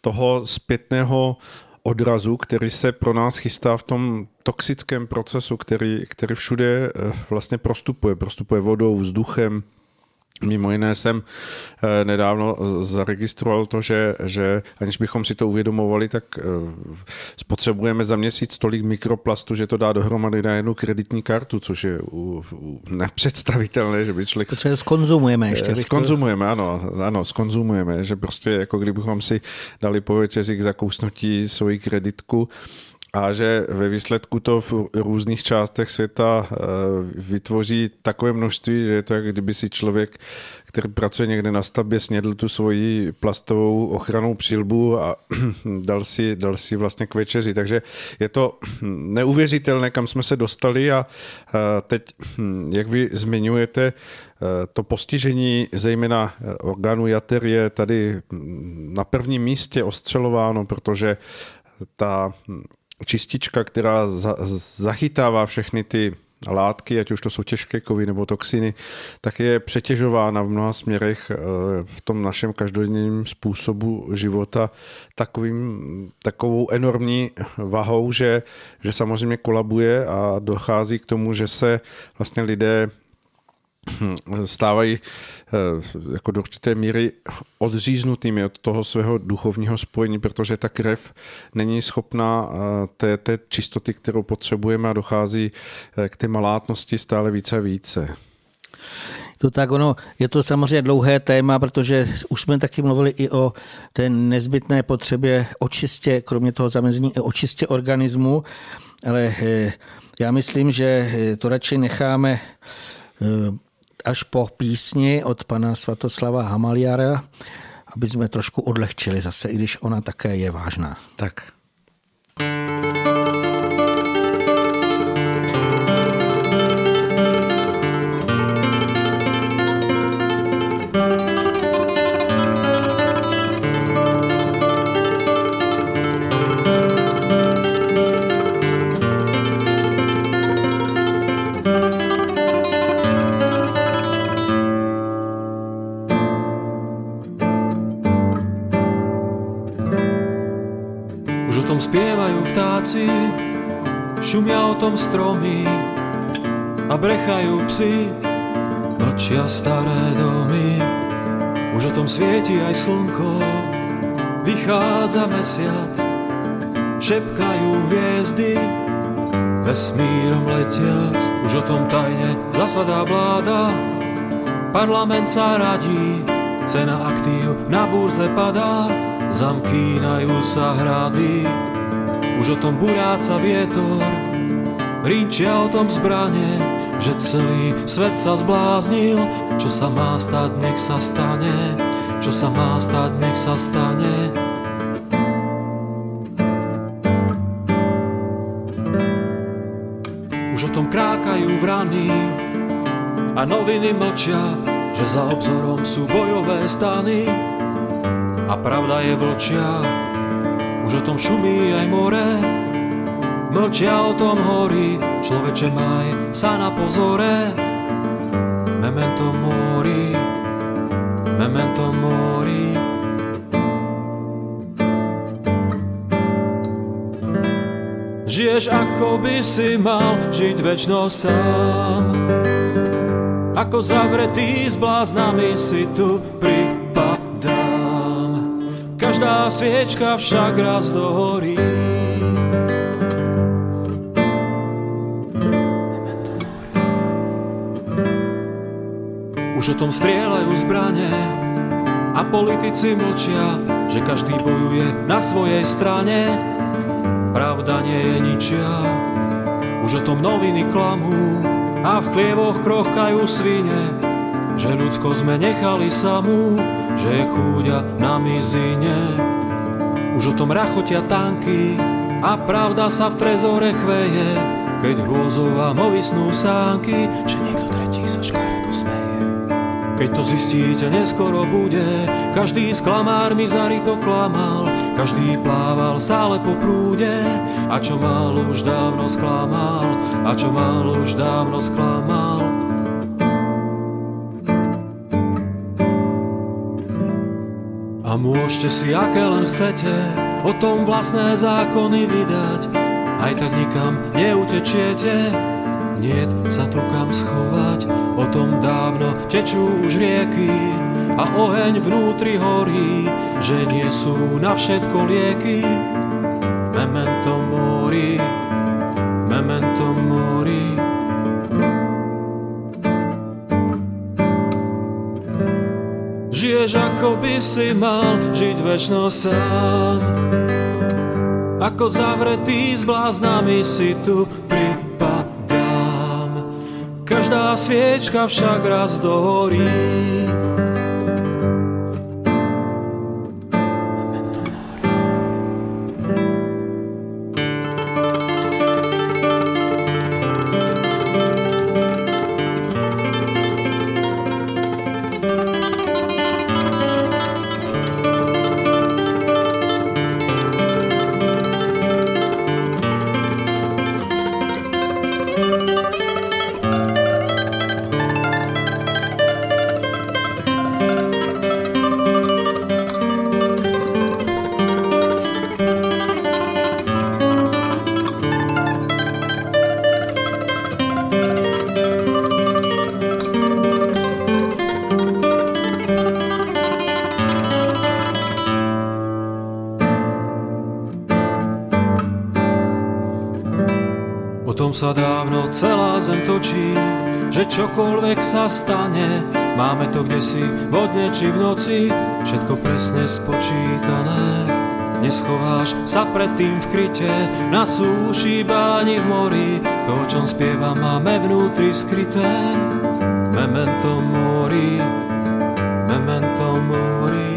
toho zpětného odrazu, který se pro nás chystá v tom toxickém procesu, který, který všude eh, vlastně prostupuje. Prostupuje vodou, vzduchem, Mimo jiné jsem eh, nedávno zaregistroval to, že, že aniž bychom si to uvědomovali, tak eh, spotřebujeme za měsíc tolik mikroplastu, že to dá dohromady na jednu kreditní kartu, což je nepředstavitelné, že by člověk... Protože skonzumujeme ještě. Eh, skonzumujeme, ano, ano, skonzumujeme, že prostě jako kdybychom si dali po večeři k zakousnutí svoji kreditku, a že ve výsledku to v různých částech světa eh, vytvoří takové množství, že je to, jak kdyby si člověk, který pracuje někde na stavbě, snědl tu svoji plastovou ochranou přilbu a dal si, dal si vlastně k večeři. Takže je to neuvěřitelné, kam jsme se dostali a teď, hm, jak vy zmiňujete, eh, to postižení zejména orgánu jater je tady hm, na prvním místě ostřelováno, protože ta hm, čistička, která za, zachytává všechny ty látky, ať už to jsou těžké kovy nebo toxiny, tak je přetěžována v mnoha směrech eh, v tom našem každodenním způsobu života takovým, takovou enormní vahou, že, že samozřejmě kolabuje a dochází k tomu, že se vlastně lidé stávají eh, jako do určité míry odříznutými od toho svého duchovního spojení, protože ta krev není schopná eh, té, té čistoty, kterou potřebujeme a dochází eh, k té malátnosti stále více a více. To tak ono, je to samozřejmě dlouhé téma, protože už jsme taky mluvili i o té nezbytné potřebě očistě, kromě toho zamezení, očistě organismu, ale já myslím, že to radši necháme až po písni od pana Svatoslava Hamaliara, aby jsme trošku odlehčili zase, i když ona také je vážná. Tak. Vtáci, šumia o tom stromy a brechajú psi, mlčia staré domy. Už o tom svieti aj slnko, vychádza mesiac, šepkajú hviezdy, vesmírom letiac. Už o tom tajne zasadá vláda, parlament sa radí, cena aktív na burze padá, zamkínajú sa hrady, už o tom buráca vietor, rinčia o tom zbranie, že celý svet sa zbláznil, čo sa má stať, nech sa stane, čo sa má stať, nech sa stane. Už o tom krákajú vrany a noviny mlčia, že za obzorom sú bojové stany a pravda je vlčia, už o tom šumí aj more, mlčia o tom horí, človeče maj sa na pozore. Memento mori, memento mori. Žiješ ako by si mal žiť väčšnosť sám. Ako zavretý s bláznami si tu pripadám. Každá sviečka však raz dohorí. Už o tom strieľajú zbrane a politici mlčia, že každý bojuje na svojej strane. Pravda nie je ničia, už o tom noviny klamú a v klievoch krochkajú svine, že ľudsko sme nechali samú, že chúďa na mizine. Už o tom rachotia tanky a pravda sa v trezore chveje, keď hrôzov vám ovisnú sánky, že niekto tretí sa škáda. Keď to zistíte, neskoro bude, každý sklamár mi zarito klamal, každý plával stále po prúde, a čo mal už dávno sklamal, a čo mal už dávno sklamal. Môžete si, aké len chcete, o tom vlastné zákony vydať, aj tak nikam neutečiete, niet sa tu kam schovať, o tom dávno tečú už rieky a oheň vnútri horí, že nie sú na všetko lieky. Memento mori, memento ako by si mal žiť väčno sám. Ako zavretý s bláznami si tu pri Každá sviečka však raz dohorí. Sa dávno celá zem točí, že čokoľvek sa stane, máme to kde si vodne či v noci, všetko presne spočítané. Neschováš sa predtým v kryte, na súši, báni v mori, to, o čom spieva, máme vnútri skryté. Memento mori, memento mori.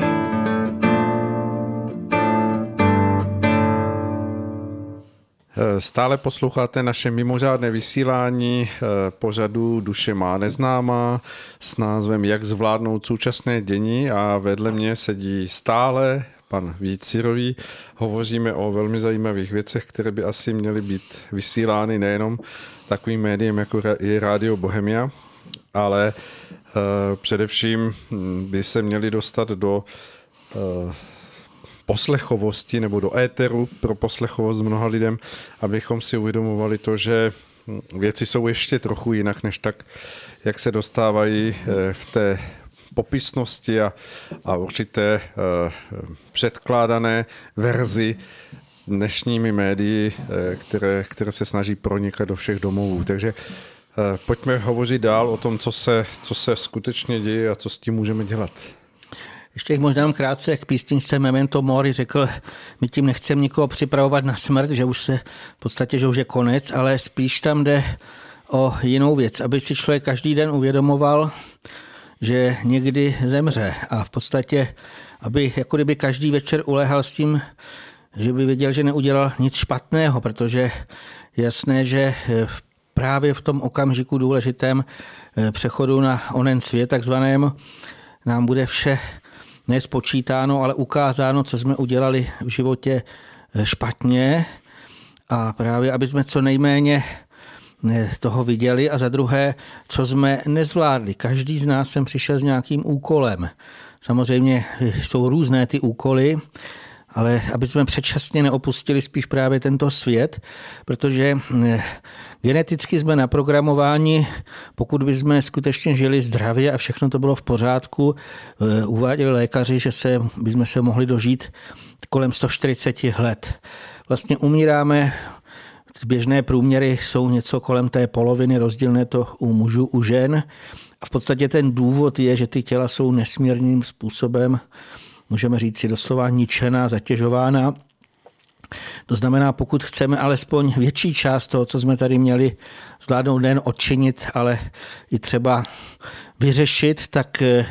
Stále posloucháte naše mimořádné vysílání eh, pořadu Duše má neznámá s názvem Jak zvládnout současné dění a vedle mě sedí stále pan Vícirový. Hovoříme o velmi zajímavých věcech, které by asi měly být vysílány nejenom takovým médiem, jako je Rádio Bohemia, ale uh, především hm, by se měli dostat do poslechovosti nebo do éteru pro poslechovost mnoha lidem, abychom si uvědomovali to, že věci jsou ještě trochu jinak, než tak, jak se dostávají eh, v té popisnosti a, a určité uh, předkládané verzi dnešními médii, eh, které, které se snaží pronikat do všech domovů. Takže pojďme hovořit dál o tom, co se, co se skutečně děje a co s tím můžeme dělat. Ještě možná jenom krátce k písničce Memento Mori řekl, my tím nechceme nikoho připravovat na smrt, že už se v podstatě, že už je konec, ale spíš tam jde o jinou věc, aby si člověk každý den uvědomoval, že někdy zemře. A v podstatě, aby jako kdyby každý večer ulehal s tím, že by věděl, že neudělal nic špatného, protože jasné, že právě v tom okamžiku důležitém eh, přechodu na onen svět takzvaném nám bude vše nespočítáno, ale ukázáno, co jsme udělali v životě eh, špatně a právě, aby jsme co nejméně eh, toho viděli a za druhé, co jsme nezvládli. Každý z nás sem přišel s nějakým úkolem. Samozřejmě jsou různé ty úkoly, ale aby jsme předčasně neopustili spíš právě tento svět, protože eh, geneticky jsme naprogramováni, pokud bychom skutečně žili zdravě a všechno to bylo v pořádku, eh, uváděli lékaři, že se, bychom se mohli dožít kolem 140 let. Vlastně umíráme běžné průměry jsou něco kolem té poloviny, rozdílné to u mužů, u žen. A v podstatě ten důvod je, že ty těla jsou nesmírným způsobem můžeme říct si doslova ničená, zatěžována. To znamená, pokud chceme alespoň větší část toho, co jsme tady měli zvládnout nejen odčinit, ale i třeba vyřešit, tak eh,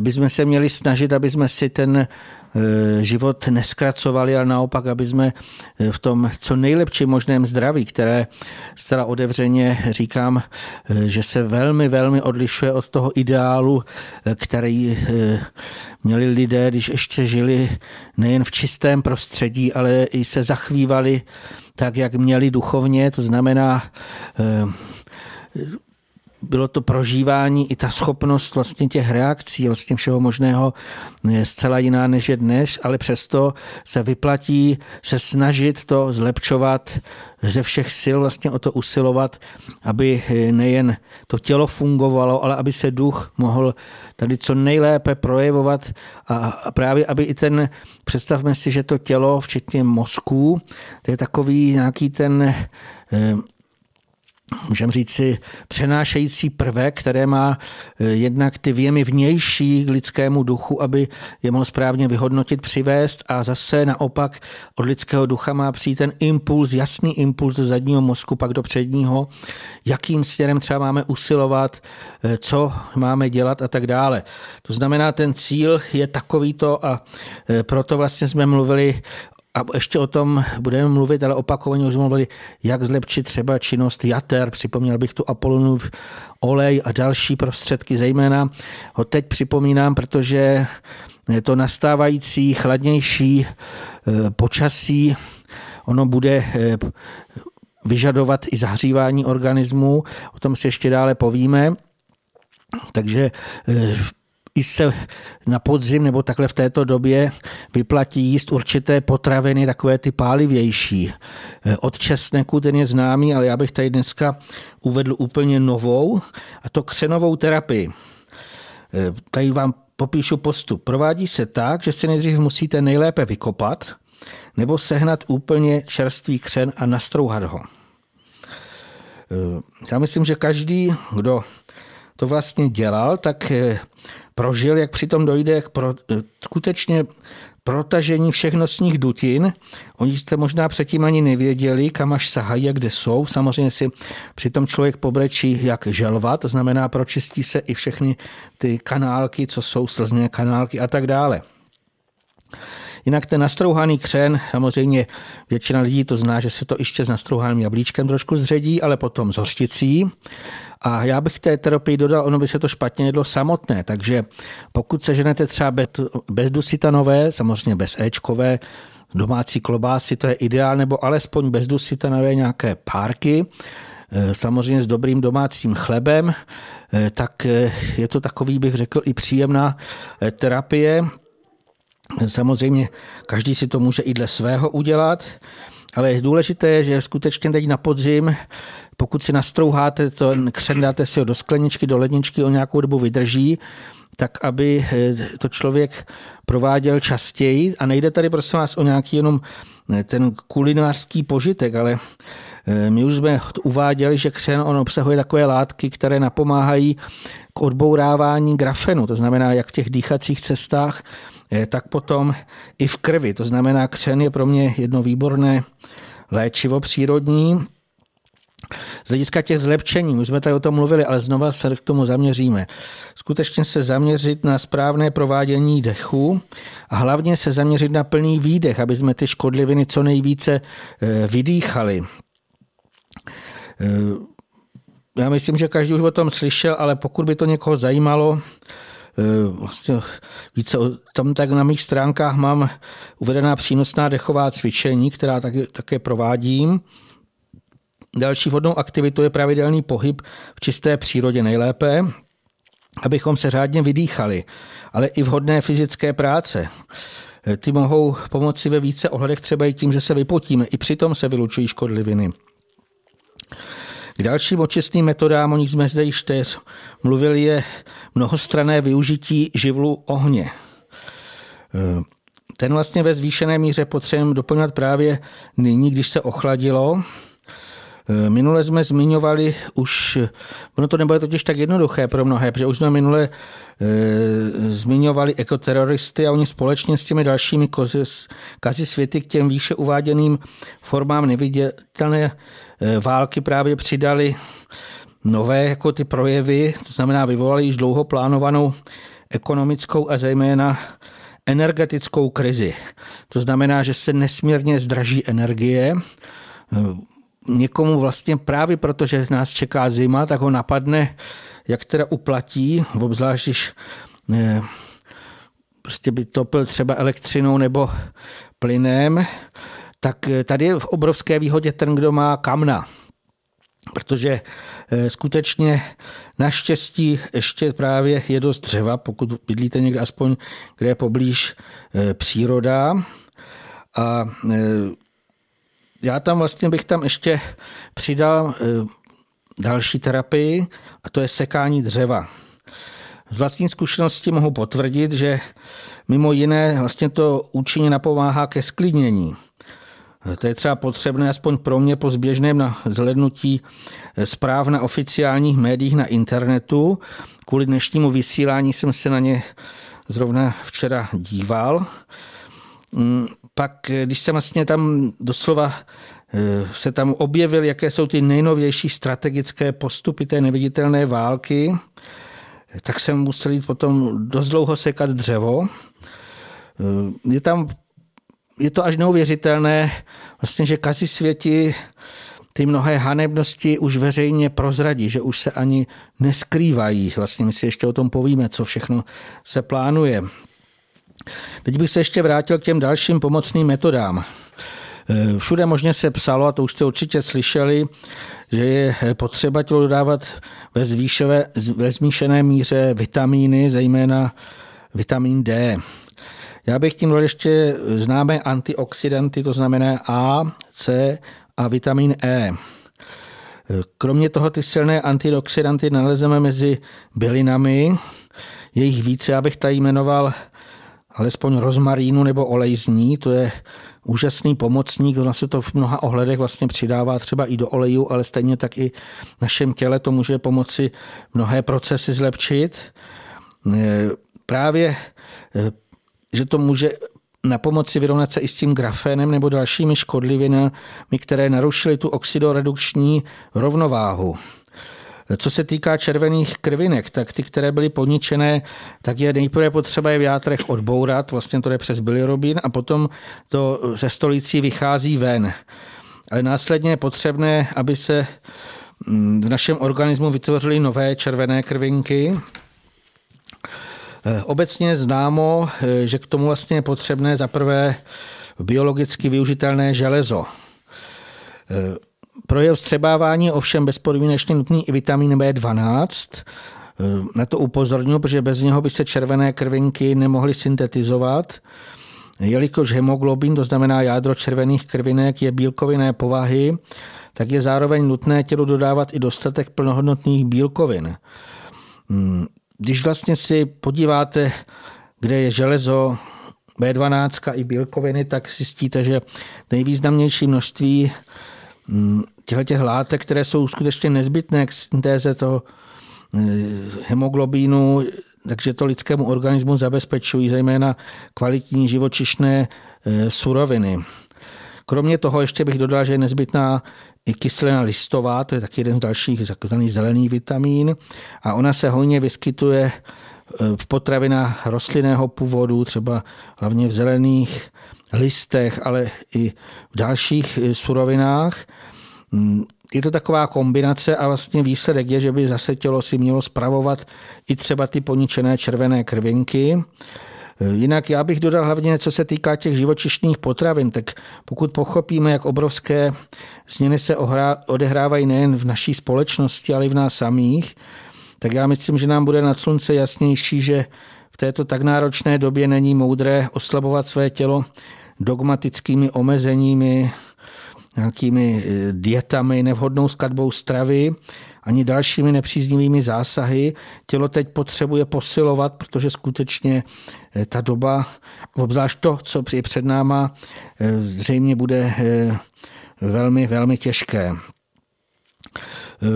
bychom se měli snažit, aby jsme si ten život neskracovali, ale naopak, aby jsme eh, v tom co nejlepším možném zdraví, které zcela otevřeně říkám, eh, že se velmi, velmi odlišuje od toho ideálu, který měli lidé, když ještě žili nejen v čistém prostředí, ale i se zachvívali tak, jak měli duchovně, to znamená bylo to prožívání i ta schopnost vlastně těch reakcí, vlastně všeho možného je zcela jiná než je dnes, ale přesto se vyplatí se snažit to zlepšovat ze všech sil, vlastně o to usilovat, aby nejen to tělo fungovalo, ale aby se duch mohl tady co nejlépe projevovat a právě aby i ten, představme si, že to tělo, včetně mozku, to je takový nějaký ten eh, můžeme říct si, přenášející prvek, které má eh, jednak ty věmy vnější k lidskému duchu, aby je mohl správně vyhodnotit, přivést a zase naopak od lidského ducha má přijít ten impuls, jasný impuls do zadního mozku, pak do předního, jakým směrem třeba máme usilovat, eh, co máme dělat a tak dále. To znamená, ten cíl je takovýto a eh, proto vlastně jsme mluvili a ještě o tom budeme mluvit, ale opakovaně už mluvili, jak zlepšit třeba činnost jater. Připomněl bych tu Apolonův olej a další prostředky, zejména ho teď připomínám, protože je to nastávající chladnější eh, počasí, ono bude eh, vyžadovat i zahřívání organismu, o tom si ještě dále povíme. Takže eh, i se na podzim nebo takhle v této době vyplatí jíst určité potraviny, takové ty pálivější. Od česneku ten je známý, ale já bych tady dneska uvedl úplně novou, a to křenovou terapii. Tady vám popíšu postup. Provádí se tak, že si nejdřív musíte nejlépe vykopat nebo sehnat úplně čerstvý křen a nastrouhat ho. Já myslím, že každý, kdo to vlastně dělal, tak prožil, jak přitom dojde k pro, skutečně protažení všech nosních dutin. Oni jste možná předtím ani nevěděli, kam až sahají a kde jsou. Samozřejmě si přitom člověk pobrečí jak želva, to znamená pročistí se i všechny ty kanálky, co jsou slzné kanálky a tak dále. Jinak ten nastrouhaný křen, samozřejmě většina lidí to zná, že se to ještě s nastrouhaným jablíčkem trošku zředí, ale potom s hořticí. A já bych té terapii dodal, ono by se to špatně jedlo samotné, takže pokud se ženete třeba bez dusitanové, samozřejmě bez Ečkové, domácí klobásy, to je ideál, nebo alespoň bez dusitanové nějaké párky, eh, samozřejmě s dobrým domácím chlebem, eh, tak eh, je to takový, bych řekl, i příjemná terapie. Samozřejmě každý si to může i dle svého udělat, ale důležité je, že skutečně teď na podzim pokud si nastrouháte to křen, dáte si ho do skleničky, do ledničky, o nějakou dobu vydrží, tak aby eh, to člověk prováděl častěji. A nejde tady prosím vás o nějaký jenom ten kulinářský požitek, ale my už jsme uváděli, že křen on obsahuje takové látky, které napomáhají k odbourávání grafenu, to znamená jak v těch dýchacích cestách, tak potom i v krvi. To znamená, křen je pro mě jedno výborné léčivo přírodní. Z hlediska těch zlepšení, už jsme tady o tom mluvili, ale znova se k tomu zaměříme. Skutečně se zaměřit na správné provádění dechu a hlavně se zaměřit na plný výdech, aby jsme ty škodliviny co nejvíce eh, vydýchali. Eh, já myslím, že každý už o tom slyšel, ale pokud by to někoho zajímalo, eh, vlastně více tam tak na mých stránkách mám uvedená přínosná dechová cvičení, která taky, také provádím. Další vhodnou aktivitou je pravidelný pohyb v čisté přírodě nejlépe, abychom se řádně vydýchali, ale i vhodné fyzické práce. Eh, ty mohou pomoci ve více ohledech třeba i tím, že se vypotíme. I přitom se vylučují škodliviny. K dalším očistným metodám, o nich jsme zde již též mluvili, je mnohostrané využití živlu ohně. Ten vlastně ve zvýšené míře potřebujeme doplňovat právě nyní, když se ochladilo, minule jsme zmiňovali už, ono to nebude totiž tak jednoduché pro mnohé, protože už jsme minule e, zmiňovali ekoteroristy a oni společně s těmi dalšími kozy, kazy světy k těm výše uváděným formám neviditelné e, války právě přidali nové jako ty projevy, to znamená vyvolali již dlouho plánovanou ekonomickou a zejména energetickou krizi. To znamená, že se nesmírně zdraží energie, někomu vlastně právě proto, že nás čeká zima, tak ho napadne, jak teda uplatí, obzvlášť když eh, prostě by topil třeba elektřinou nebo plynem, tak eh, tady je v obrovské výhodě ten, kdo má kamna. Protože eh, skutečně naštěstí ještě právě je dost dřeva, pokud bydlíte někde aspoň, kde je poblíž příroda. A já tam vlastně bych tam ještě přidal eh, další terapii a to je sekání dřeva. Z vlastní zkušenosti mohu potvrdit, že mimo jiné vlastně to účinně napomáhá ke sklidnění. To je třeba potřebné aspoň pro mě po zběžném zhlednutí zpráv na oficiálních médiích na internetu. Kvůli dnešnímu vysílání jsem se na ně zrovna včera díval. Pak, eh, když se vlastně tam doslova eh, se tam objevil, jaké jsou ty nejnovější strategické postupy té neviditelné války, tak jsem musel jít potom dost dlouho sekat dřevo. Eh, je tam, je to až neuvěřitelné, vlastně, že kazi světi ty mnohé hanebnosti už veřejně prozradí, že už se ani neskrývají. Vlastně my si ještě o tom povíme, co všechno se plánuje. Teď bych se ještě vrátil k těm dalším pomocným metodám. Eh, všude možně se psalo, a to už jste určitě slyšeli, že je potřeba tělo dodávat ve, zvýšové, ve zmíšené míře vitamíny, zejména vitamin D. Já bych tím dal ještě známé antioxidanty, to znamená A, C a vitamin E. Kromě toho ty silné antioxidanty nalezeme mezi bylinami, jejich více, abych tady jmenoval alespoň rozmarínu nebo olej z ní, to je úžasný pomocník, ono se to v mnoha ohledech vlastně přidává třeba i do oleju, ale stejně tak i v našem těle to může pomoci mnohé procesy zlepšit. E, právě, e, že to může na pomoci vyrovnat se i s tím grafénem nebo dalšími škodlivinami, které narušily tu oxidoredukční rovnováhu. Co se týká červených krvinek, tak ty, které byly poničené, tak je nejprve potřeba je v játrech odbourat, vlastně to jde přes bilirubin a potom to ze stolicí vychází ven. Ale následně je potřebné, aby se mm, v našem organismu vytvořily nové červené krvinky. Eh, obecně známo, eh, že k tomu vlastně je potřebné zaprvé biologicky využitelné železo. Pro jeho vstřebávání ovšem bezpodmínečně nutný i vitamin B12. Na to upozorňuji, protože bez něho by se červené krvinky nemohly syntetizovat. Jelikož hemoglobin, to znamená jádro červených krvinek, je bílkovinné povahy, tak je zároveň nutné tělu dodávat i dostatek plnohodnotných bílkovin. Když vlastně si podíváte, kde je železo B12 i bílkoviny, tak zjistíte, že nejvýznamnější množství mm, těchto látek, které jsou skutečně nezbytné k syntéze toho eh, hemoglobínu, takže to lidskému organismu zabezpečují zejména kvalitní živočišné eh, suroviny. Kromě toho ještě bych dodal, že je nezbytná i kyselina listová, to je taky jeden z dalších takzvaný zelený vitamín a ona se hojně vyskytuje v potravinách rostlinného původu, třeba hlavně v zelených listech, ale i v dalších eh, surovinách. Mm, je to taková kombinace a vlastně výsledek je, že by zase tělo si mělo spravovat i třeba ty poničené červené krvinky. Eh, jinak já bych dodal hlavně, co se týká těch živočišných potravin, tak pokud pochopíme, jak obrovské změny se odehrávají nejen v naší společnosti, ale i v nás samých, tak já myslím, že nám bude na slunce jasnější, že v této tak náročné době není moudré oslabovat své tělo dogmatickými omezeními, nějakými eh, dietami, nevhodnou skladbou stravy, ani dalšími nepříznivými zásahy. Tělo teď potřebuje posilovat, protože skutečně eh, ta doba, obzvlášť to, co je před náma, eh, zřejmě bude velmi, velmi těžké.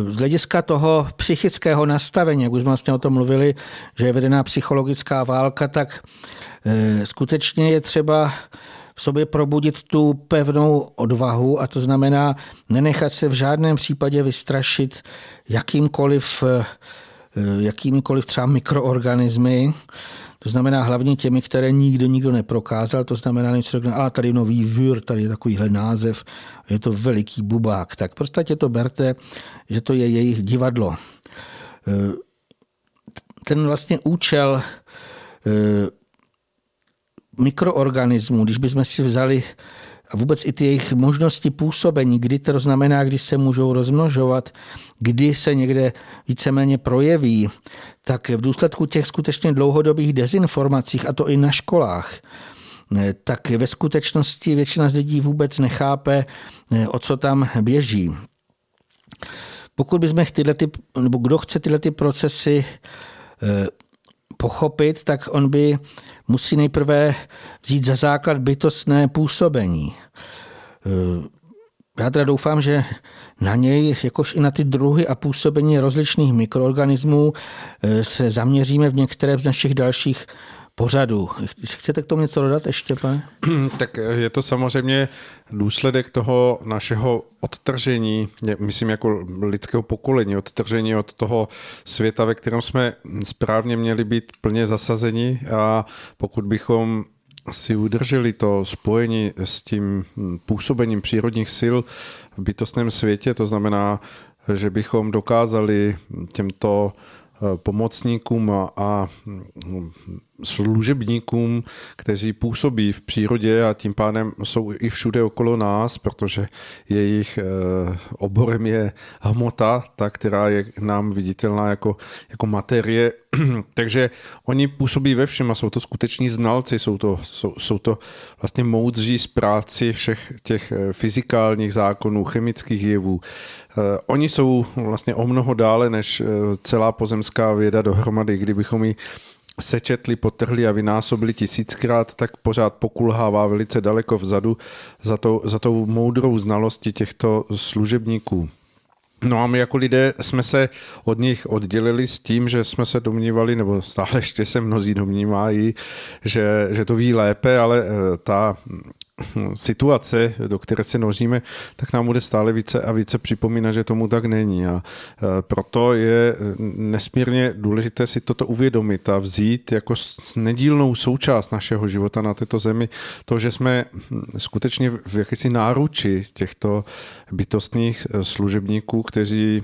Z hlediska toho psychického nastavení, jak už jsme vlastně o tom mluvili, že je vedená psychologická válka, tak eh, skutečně je třeba v sobě probudit tu pevnou odvahu a to znamená nenechat se v žádném případě vystrašit jakýmkoliv, eh, jakýmikoliv třeba mikroorganismy, to znamená hlavně těmi, které nikdo nikdo neprokázal, to znamená něco řekne, a tady nový vír, tady je takovýhle název, je to veliký bubák. Tak prostě to berte, že to je jejich divadlo. E, ten vlastně účel e, mikroorganismů, když bychom si vzali a vůbec i ty jejich možnosti působení, kdy to znamená, kdy se můžou rozmnožovat, kdy se někde víceméně projeví, tak v důsledku těch skutečně dlouhodobých dezinformacích, a to i na školách, tak ve skutečnosti většina z lidí vůbec nechápe, o co tam běží. Pokud bychom tyhle ty, nebo kdo chce tyhle ty procesy eh, pochopit, tak on by musí nejprve vzít za základ bytostné působení. Eh, já teda doufám, že na něj, jakož i na ty druhy a působení rozličných mikroorganismů eh, se zaměříme v některé z našich dalších pořadu. Chcete k tomu něco dodat ještě, pane? Tak je to samozřejmě důsledek toho našeho odtržení, myslím jako lidského pokolení, odtržení od toho světa, ve kterém jsme správně měli být plně zasazeni a pokud bychom si udrželi to spojení s tím působením přírodních sil v bytostném světě, to znamená, že bychom dokázali těmto pomocníkům a, služebníkům, kteří působí v přírodě a tím pádem jsou i všude okolo nás, protože jejich eh, oborem je hmota, ta, která je nám viditelná jako, jako materie. Takže oni působí ve všem a jsou to skuteční znalci, jsou to, jsou, jsou to vlastně moudří zpráci všech těch eh, fyzikálních zákonů, chemických jevů. Eh, oni jsou vlastně o mnoho dále než celá pozemská věda dohromady, kdybychom ji sečetli, potrhli a vynásobili tisíckrát, tak pořád pokulhává velice daleko vzadu za, to, za tou moudrou znalosti těchto služebníků. No a my jako lidé jsme se od nich oddělili s tím, že jsme se domnívali, nebo stále ještě se mnozí domnívají, že, že to ví lépe, ale eh, ta situace, do které se noříme, tak nám bude stále více a více připomínat, že tomu tak není. A e, proto je nesmírně důležité si toto uvědomit a vzít jako nedílnou součást našeho života na této zemi to, že jsme skutečně v jakési náruči těchto bytostných e, služebníků, kteří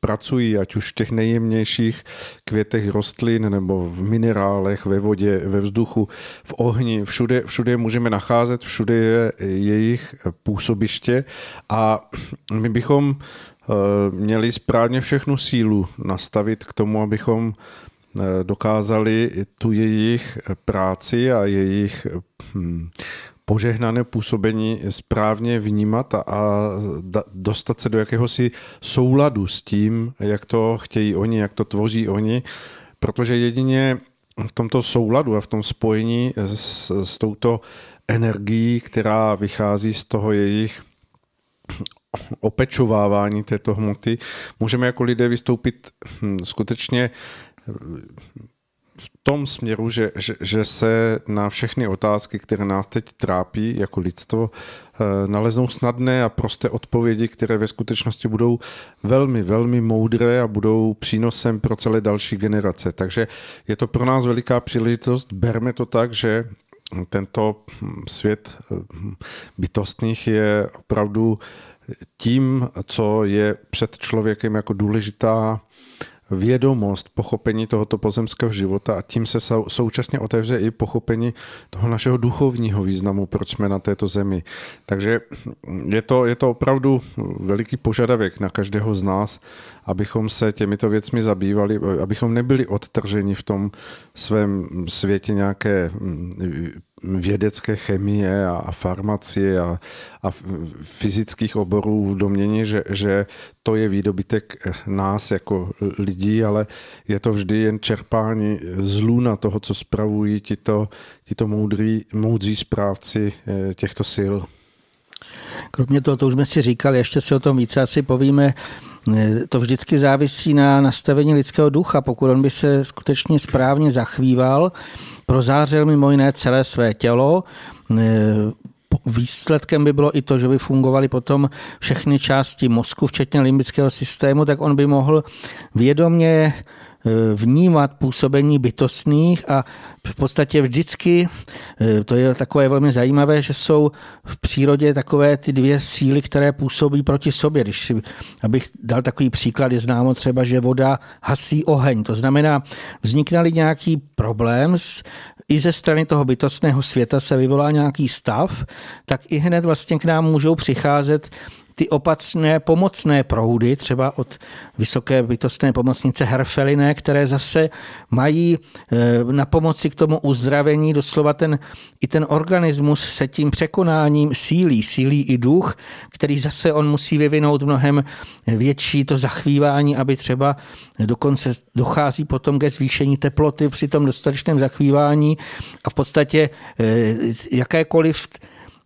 pracují, ať už v těch nejjemnějších květech rostlin nebo v minerálech, ve vodě, ve vzduchu, v ohni, všude, všude můžeme nacházet, všude je jejich působiště. A my bychom eh, měli správně všechnu sílu nastavit k tomu, abychom eh, dokázali tu jejich práci a jejich hm, požehnané působení správně vnímat a, a dostat se do jakéhosi souladu s tím, jak to chtějí oni, jak to tvoří oni, protože jedině v tomto souladu a v tom spojení s, s touto energií, která vychází z toho jejich opečovávání této hmoty, můžeme jako lidé vystoupit hm, skutečně v tom směru, že, že, že se na všechny otázky, které nás teď trápí jako lidstvo, eh, naleznou snadné a prosté odpovědi, které ve skutečnosti budou velmi, velmi moudré a budou přínosem pro celé další generace. Takže je to pro nás veliká příležitost. Berme to tak, že tento hm, svět hm, bytostných je opravdu tím, co je před člověkem jako důležitá vědomost, pochopení tohoto pozemského života a tím se současně otevře i pochopení toho našeho duchovního významu, proč jsme na této zemi. Takže je to, je to opravdu veliký požadavek na každého z nás, abychom se těmito věcmi zabývali, abychom nebyli odtrženi v tom svém světě nějaké vědecké chemie a, farmacie a, a fyzických oborů v domění, že, že to je výdobytek nás jako lidí, ale je to vždy jen čerpání z lůna toho, co spravují tito, tito moudří, moudří správci eh, těchto sil. Kromě toho, to už jsme si říkali, ještě si o tom více asi povíme, eh, to vždycky závisí na nastavení lidského ducha. Pokud on by se skutečně správně zachvíval, prozářil mimo jiné celé své tělo. E, výsledkem by bylo i to, že by fungovaly potom všechny části mozku, včetně limbického systému, tak on by mohl vědomě vnímat působení bytostných a v podstatě vždycky, eh, to je takové velmi zajímavé, že jsou v přírodě takové ty dvě síly, které působí proti sobě. Když si, abych dal takový příklad, je známo třeba, že voda hasí oheň. To znamená, vznikne nějaký problém i ze strany toho bytostného světa se vyvolá nějaký stav, tak i hned vlastně k nám můžou přicházet ty opatřné pomocné proudy, třeba od vysoké bytostné pomocnice Herfeliné, které zase mají e, na pomoci k tomu uzdravení doslova ten, i ten organismus se tím překonáním sílí, sílí i duch, který zase on musí vyvinout mnohem větší to zachvívání, aby třeba dokonce dochází potom ke zvýšení teploty při tom dostatečném zachvívání a v podstatě e, jakékoliv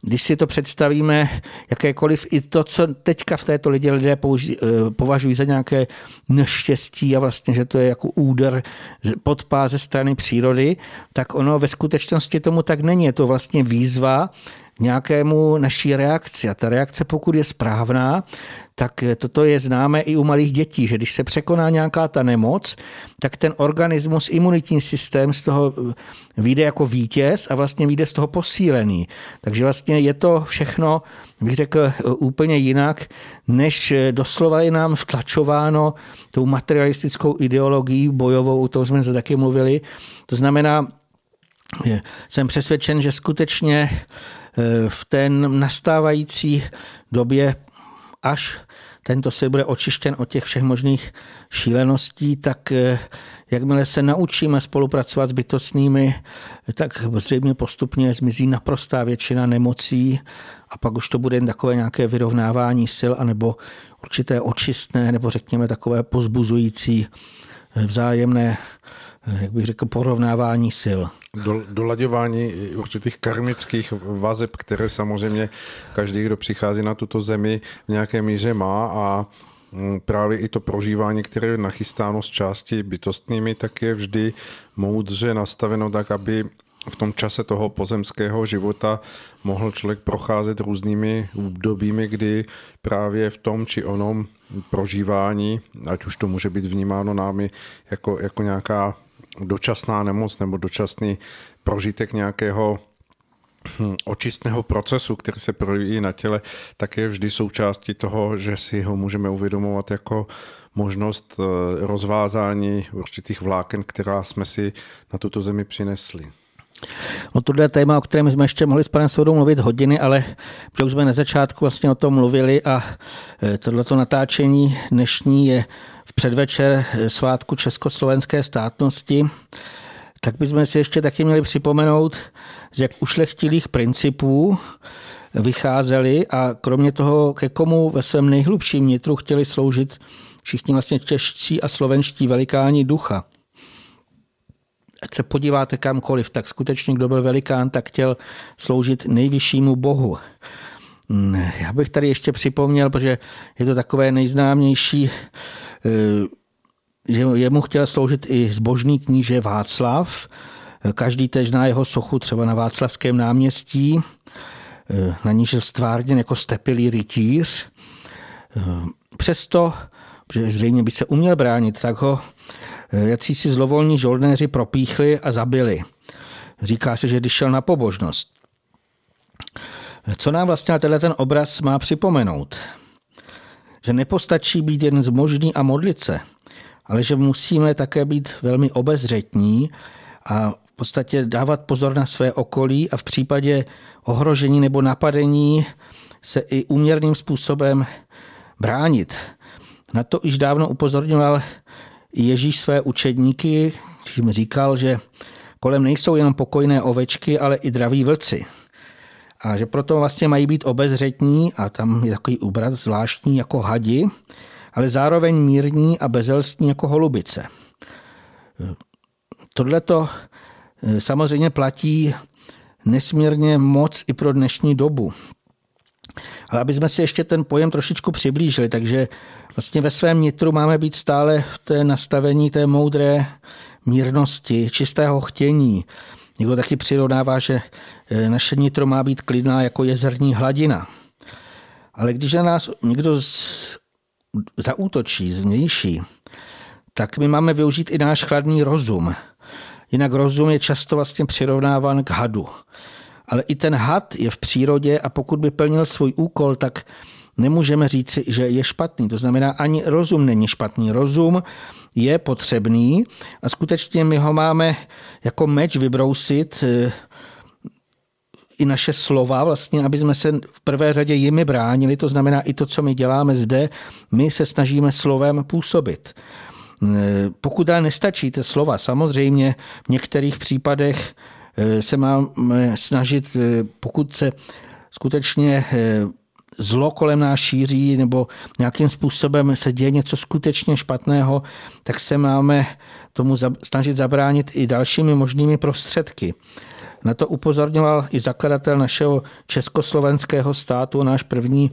když si to představíme, jakékoliv i to, co teďka v této lidě lidé použi, eh, považují za nějaké neštěstí a vlastně, že to je jako úder podpá ze strany přírody, tak ono ve skutečnosti tomu tak není. Je to vlastně výzva, nějakému naší reakci. A ta reakce, pokud je správná, tak toto je známé i u malých dětí, že když se překoná nějaká ta nemoc, tak ten organismus, imunitní systém z toho vyjde jako vítěz a vlastně vyjde z toho posílený. Takže vlastně je to všechno, bych řekl, úplně jinak, než doslova je nám vtlačováno tou materialistickou ideologií bojovou, o tom jsme se taky mluvili. To znamená, jsem přesvědčen, že skutečně Eh, v té nastávající době, až tento se bude očištěn od těch všech možných šíleností, tak eh, jakmile se naučíme spolupracovat s bytostnými, tak zřejmě postupně zmizí naprostá většina nemocí a pak už to bude jen takové nějaké vyrovnávání sil anebo určité očistné nebo řekněme takové pozbuzující eh, vzájemné, jak bych řekl, porovnávání sil. Do, dolaďování určitých karmických vazeb, které samozřejmě každý, kdo přichází na tuto zemi v nějaké míře má a mm, právě i to prožívání, které je nachystáno z části bytostnými, tak je vždy moudře nastaveno tak, aby v tom čase toho pozemského života mohl člověk procházet různými obdobími, kdy právě v tom či onom prožívání, ať už to může být vnímáno námi jako, jako nějaká dočasná nemoc nebo dočasný prožitek nějakého hm, očistného procesu, který se projeví na těle, tak je vždy součástí toho, že si ho můžeme uvědomovat jako možnost eh, rozvázání určitých vláken, která jsme si na tuto zemi přinesli. No tohle je téma, o kterém jsme ještě mohli s panem Soudou mluvit hodiny, ale už jsme na začátku vlastně o tom mluvili a eh, tohleto natáčení dnešní je předvečer svátku československé státnosti, tak bychom si ještě taky měli připomenout, z jak ušlechtilých principů vycházeli a kromě toho, ke komu ve svém nejhlubším nitru chtěli sloužit všichni vlastně čeští a slovenští velikáni ducha. ať se podíváte kamkoliv, tak skutečně kdo byl velikán, tak chtěl sloužit nejvyššímu bohu. Já bych tady ještě připomněl, protože je to takové nejznámější, že jemu chtěl sloužit i zbožný kníže Václav. Každý tež zná jeho sochu třeba na Václavském náměstí. Eh, na níž je stvárněn jako stepilý rytíř. Eh, přesto, že zřejmě by se uměl bránit, tak ho jací si zlovolní žoldnéři propíchli a zabili. Říká se, že když šel na pobožnost. Co nám vlastně tenhle ten obraz má připomenout? Že nepostačí být jen zmožný a modlit se, ale že musíme také být velmi obezřetní a v podstatě dávat pozor na své okolí a v případě ohrožení nebo napadení se i úměrným způsobem bránit. Na to již dávno upozorňoval Ježíš své učedníky, když jim říkal, že kolem nejsou jenom pokojné ovečky, ale i draví vlci. A že proto vlastně mají být obezřetní a tam je takový úbrat zvláštní jako hadi, ale zároveň mírní a bezelstní jako holubice. Tohle to eh, samozřejmě platí nesmírně moc i pro dnešní dobu. Ale aby jsme si ještě ten pojem trošičku přiblížili, takže vlastně ve svém nitru máme být stále v té nastavení té moudré mírnosti, čistého chtění, Někdo taky přirovnává, že eh, naše nitro má být klidná jako jezerní hladina. Ale když na nás někdo z, zaútočí, zvnější, tak my máme využít i náš chladný rozum. Jinak rozum je často vlastně přirovnáván k hadu. Ale i ten had je v přírodě a pokud by plnil svůj úkol, tak nemůžeme říci, že je špatný. To znamená, ani rozum není špatný. Rozum je potřebný a skutečně my ho máme jako meč vybrousit eh, i naše slova, vlastně, aby jsme se v prvé řadě jimi bránili, to znamená i to, co my děláme zde, my se snažíme slovem působit. Eh, pokud ale nestačí ty slova, samozřejmě v některých případech eh, se máme snažit, pokud se skutečně zlo kolem nás šíří nebo nějakým způsobem se děje něco skutečně špatného, tak se máme tomu snažit zabránit i dalšími možnými prostředky. Na to upozorňoval i zakladatel našeho československého státu, náš první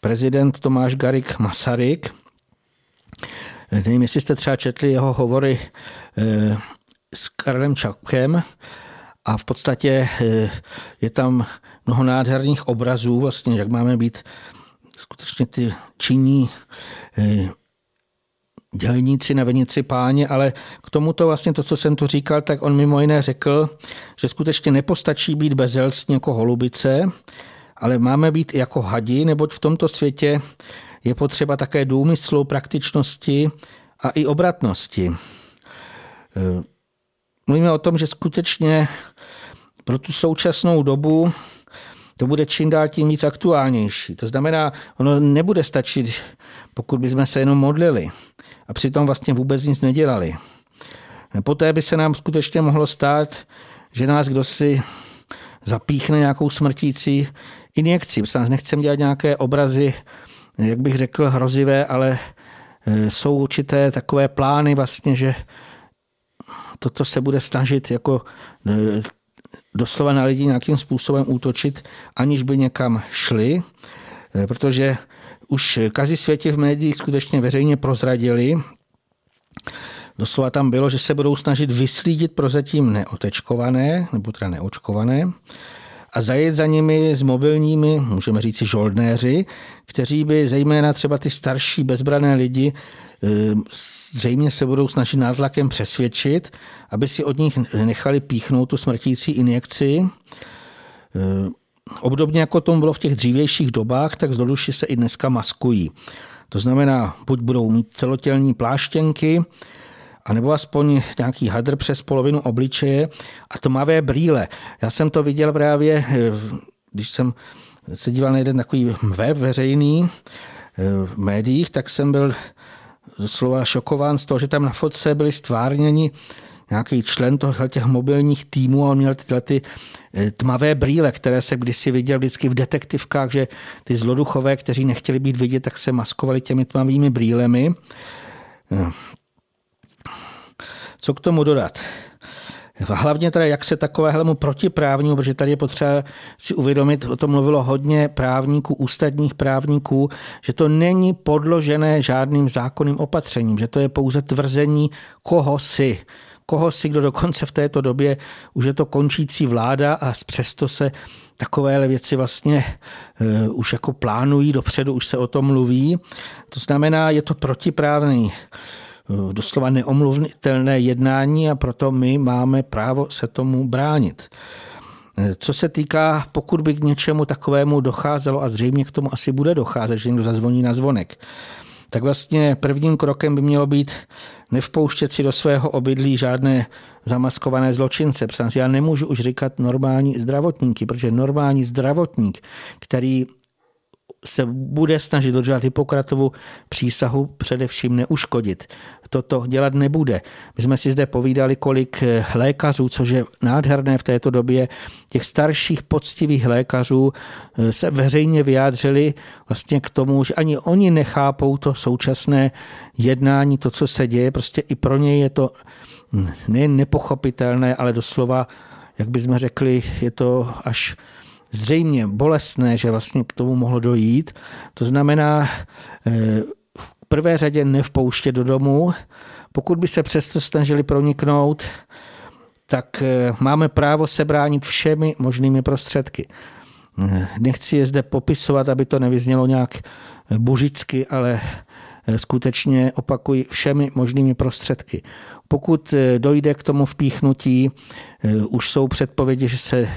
prezident Tomáš Garik Masaryk. Nevím, jestli jste třeba četli jeho hovory eh, s Karlem Čapkem a v podstatě eh, je tam mnoho nádherných obrazů, vlastně, jak máme být skutečně ty činní eh, dělníci na venici páně, ale k tomuto vlastně to, co jsem tu říkal, tak on mimo jiné řekl, že skutečně nepostačí být bezelstní jako holubice, ale máme být jako hadi, neboť v tomto světě je potřeba také důmyslu, praktičnosti a i obratnosti. Eh, mluvíme o tom, že skutečně pro tu současnou dobu to bude čím dál tím víc aktuálnější. To znamená, ono nebude stačit, pokud bychom se jenom modlili a přitom vlastně vůbec nic nedělali. Poté by se nám skutečně mohlo stát, že nás kdo si zapíchne nějakou smrtící injekci. nás nechcem dělat nějaké obrazy, jak bych řekl, hrozivé, ale e, jsou určité takové plány vlastně, že toto se bude snažit jako e, doslova na lidi nějakým způsobem útočit, aniž by někam šli, eh, protože už kazi světě v médiích skutečně veřejně prozradili, Doslova tam bylo, že se budou snažit vyslídit prozatím neotečkované, nebo teda neočkované, a zajet za nimi s mobilními, můžeme říct žoldnéři, kteří by zejména třeba ty starší bezbrané lidi Ehm, zřejmě se budou snažit nátlakem přesvědčit, aby si od nich nechali píchnout tu smrtící injekci. Ehm, obdobně jako tomu bylo v těch dřívějších dobách, tak zloduši se i dneska maskují. To znamená, buď budou mít celotělní pláštěnky, anebo aspoň nějaký hadr přes polovinu obličeje a tmavé brýle. Já jsem to viděl právě, ehm, když jsem se díval na jeden takový web veřejný v médiích, tak jsem byl doslova šokován z toho, že tam na fotce byli stvárněni nějaký člen těch mobilních týmů a on měl tyhle ty eh, tmavé brýle, které se kdysi viděl vždycky v detektivkách, že ty zloduchové, kteří nechtěli být vidět, tak se maskovali těmi tmavými brýlemi. Co k tomu dodat? Hlavně teda, jak se takovéhlemu protiprávnímu, protože tady je potřeba si uvědomit, o tom mluvilo hodně právníků, ústavních právníků, že to není podložené žádným zákonným opatřením, že to je pouze tvrzení koho si koho si, kdo dokonce v této době už je to končící vláda a přesto se takovéhle věci vlastně uh, už jako plánují dopředu, už se o tom mluví. To znamená, je to protiprávný doslova neomluvitelné jednání a proto my máme právo se tomu bránit. Eh, co se týká, pokud by k něčemu takovému docházelo, a zřejmě k tomu asi bude docházet, že někdo zazvoní na zvonek, tak vlastně prvním krokem by mělo být nevpouštět si do svého obydlí žádné zamaskované zločince. Protože já nemůžu už říkat normální zdravotníky, protože normální zdravotník, který se bude snažit dodržovat Hippokratovu přísahu především neuškodit. Toto dělat nebude. My jsme si zde povídali, kolik lékařů, což je nádherné v této době, těch starších poctivých lékařů eh, se veřejně vyjádřili vlastně k tomu, že ani oni nechápou to současné jednání, to, co se děje. Prostě i pro ně je to nejen nepochopitelné, ale doslova, jak bychom řekli, je to až zřejmě bolestné, že vlastně k tomu mohlo dojít. To znamená eh, v prvé řadě nevpouštět do domu. Pokud by se přesto snažili proniknout, tak eh, máme právo se bránit všemi možnými prostředky. Eh, nechci je zde popisovat, aby to nevyznělo nějak buřicky, ale skutečně opakuji všemi možnými prostředky. Pokud dojde k tomu vpíchnutí, už jsou předpovědi, že se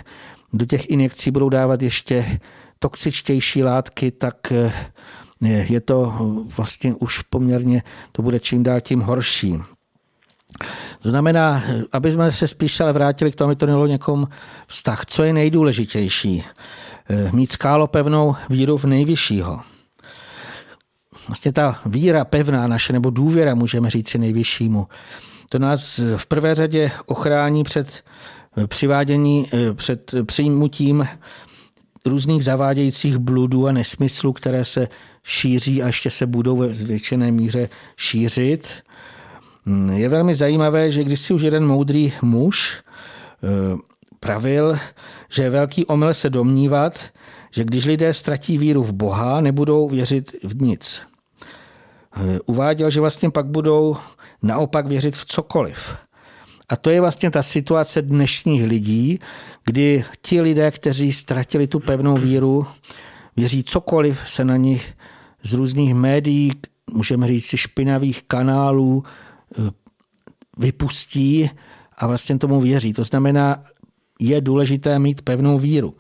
do těch injekcí budou dávat ještě toxičtější látky, tak eh, je to vlastně už poměrně, to bude čím dál tím horší. Znamená, aby jsme se spíš ale vrátili k tomu, aby to mělo někom vztah. Co je nejdůležitější? Eh, mít skálopevnou víru v nejvyššího. Vlastně ta víra pevná naše, nebo důvěra, můžeme říct si nejvyššímu, to nás v prvé řadě ochrání před přivádění eh, před přijmutím různých zavádějících bludů a nesmyslů, které se šíří a ještě se budou ve zvětšené míře šířit. Hmm, je velmi zajímavé, že když si už jeden moudrý muž eh, pravil, že je velký omyl se domnívat, že když lidé ztratí víru v Boha, nebudou věřit v nic. Eh, uváděl, že vlastně pak budou naopak věřit v cokoliv. A to je vlastně ta situace dnešních lidí, kdy ti lidé, kteří ztratili tu pevnou víru, věří cokoliv se na nich z různých médií, můžeme říct špinavých kanálů, eh, vypustí a vlastně tomu věří. To znamená, je důležité mít pevnou víru.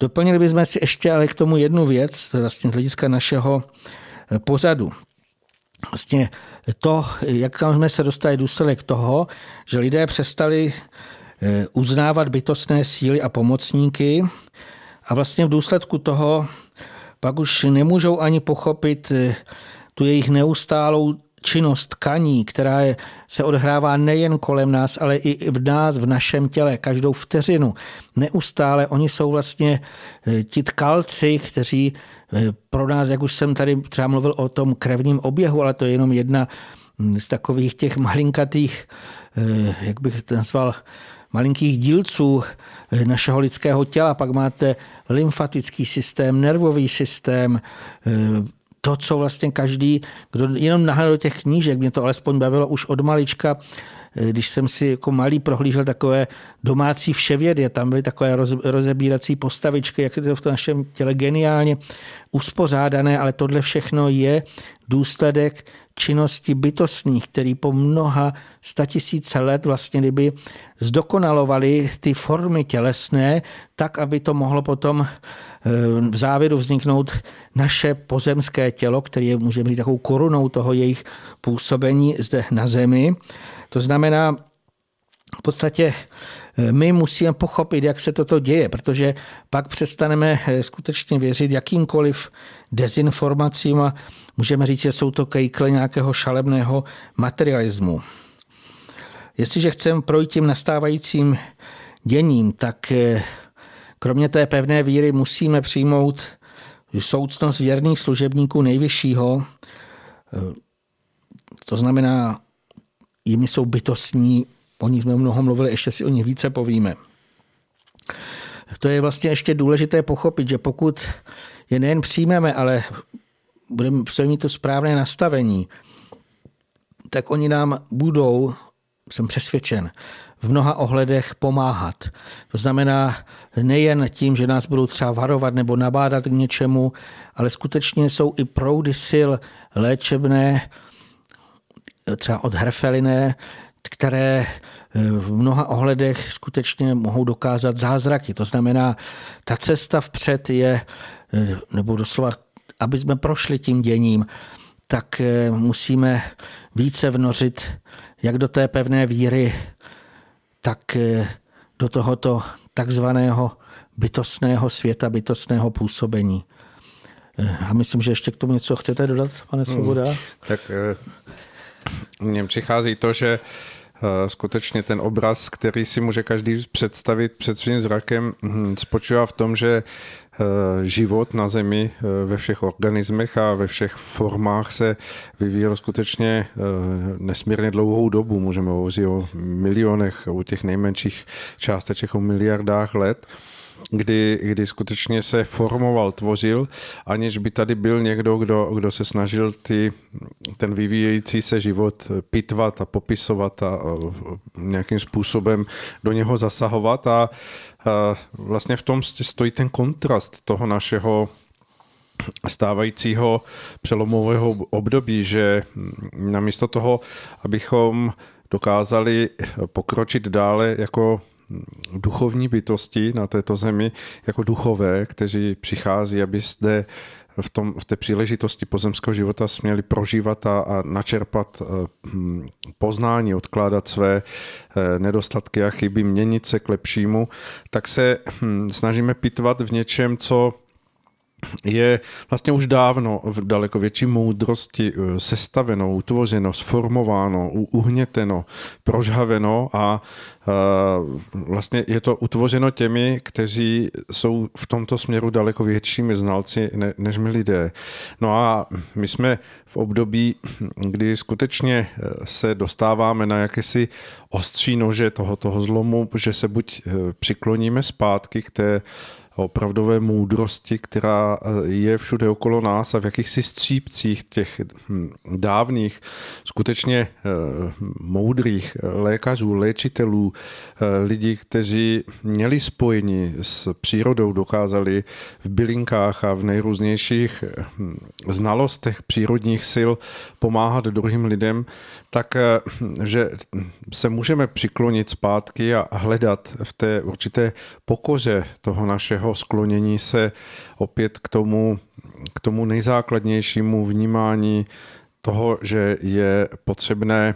Doplnili bychom si ještě ale k tomu jednu věc, vlastně z hlediska našeho eh, pořadu vlastně to, jak jsme se dostali důsledek toho, že lidé přestali eh, uznávat bytostné síly a pomocníky a vlastně v důsledku toho pak už nemůžou ani pochopit eh, tu jejich neustálou činnost tkaní, která je, se odhrává nejen kolem nás, ale i v nás, v našem těle, každou vteřinu. Neustále oni jsou vlastně eh, ti tkalci, kteří pro nás, jak už jsem tady třeba mluvil o tom krevním oběhu, ale to je jenom jedna z takových těch malinkatých, eh, jak bych to nazval, malinkých dílců našeho lidského těla. Pak máte lymfatický systém, nervový systém, to, co vlastně každý, kdo jenom nahlédl do těch knížek, mě to alespoň bavilo už od malička, eh, když jsem si jako malý prohlížel takové domácí vševědy, tam byly takové roz, rozebírací postavičky, jak je to v našem těle geniálně uspořádané, ale tohle všechno je důsledek činnosti bytostných, který po mnoha statisíce let vlastně kdyby zdokonalovali ty formy tělesné, tak, aby to mohlo potom v závěru vzniknout naše pozemské tělo, které je, můžeme říct, takovou korunou toho jejich působení zde na Zemi. To znamená, v podstatě eh, my musíme pochopit, jak se toto děje, protože pak přestaneme eh, skutečně věřit jakýmkoliv dezinformacím a můžeme říct, že jsou to kejkle nějakého šalebného materialismu. Jestliže chceme projít tím nastávajícím děním, tak eh, Kromě té pevné víry musíme přijmout soucnost věrných služebníků nejvyššího, to znamená, jimi jsou bytostní o nich jsme mnoho mluvili, ještě si o nich více povíme. To je vlastně ještě důležité pochopit, že pokud je nejen přijmeme, ale budeme mít to správné nastavení, tak oni nám budou, jsem přesvědčen, v mnoha ohledech pomáhat. To znamená nejen tím, že nás budou třeba varovat nebo nabádat k něčemu, ale skutečně jsou i proudy sil léčebné, třeba od Herfeliné, které eh, v mnoha ohledech skutečně mohou dokázat zázraky. To znamená, ta cesta vpřed je, eh, nebo doslova, aby jsme prošli tím děním, tak eh, musíme více vnořit jak do té pevné víry, tak do tohoto takzvaného bytostného světa, bytostného působení. A myslím, že ještě k tomu něco chcete dodat, pane hmm. Svoboda? Hmm, tak mně přichází to, že eh, skutečně ten obraz, který si může každý představit před svým zrakem, hm, spočívá v tom, že eh, život na Zemi eh, ve všech organismech a ve všech formách se vyvíjel skutečně nesmírně dlouhou dobu. Můžeme hovořit o milionech, o těch nejmenších částečích, o miliardách let kdy, kdy skutečně se formoval, tvořil, aniž by tady byl někdo, kdo, kdo se snažil ty, ten vyvíjející se život pitvat a popisovat a, a nějakým způsobem do něho zasahovat. A, a vlastně v tom stojí ten kontrast toho našeho stávajícího přelomového období, že namísto toho, abychom dokázali pokročit dále jako duchovní bytosti na této zemi jako duchové, kteří přichází, aby zde v, tom, v té příležitosti pozemského života směli prožívat a, a načerpat eh, hm, poznání, odkládat své eh, nedostatky a chyby, měnit se k lepšímu, tak se hm, snažíme pitvat v něčem, co je vlastně už dávno v daleko větší moudrosti eh, sestaveno, utvořeno, sformováno, uhněteno, prožhaveno a eh, vlastně je to utvořeno těmi, kteří jsou v tomto směru daleko většími znalci než my lidé. No a my jsme v období, kdy skutečně eh, se dostáváme na jakési ostří nože toho, toho zlomu, že se buď přikloníme zpátky k té opravdové moudrosti, která eh, je všude okolo nás a v jakýchsi střípcích těch hm, dávných, skutečně eh, moudrých lékařů, léčitelů, eh, lidí, kteří měli spojení s přírodou, dokázali v bylinkách a v nejrůznějších hm, znalostech přírodních sil pomáhat druhým lidem, tak eh, že se můžeme přiklonit zpátky a hledat v té určité pokoře toho našeho sklonění se opět k tomu, k tomu nejzákladnějšímu vnímání toho, že je potřebné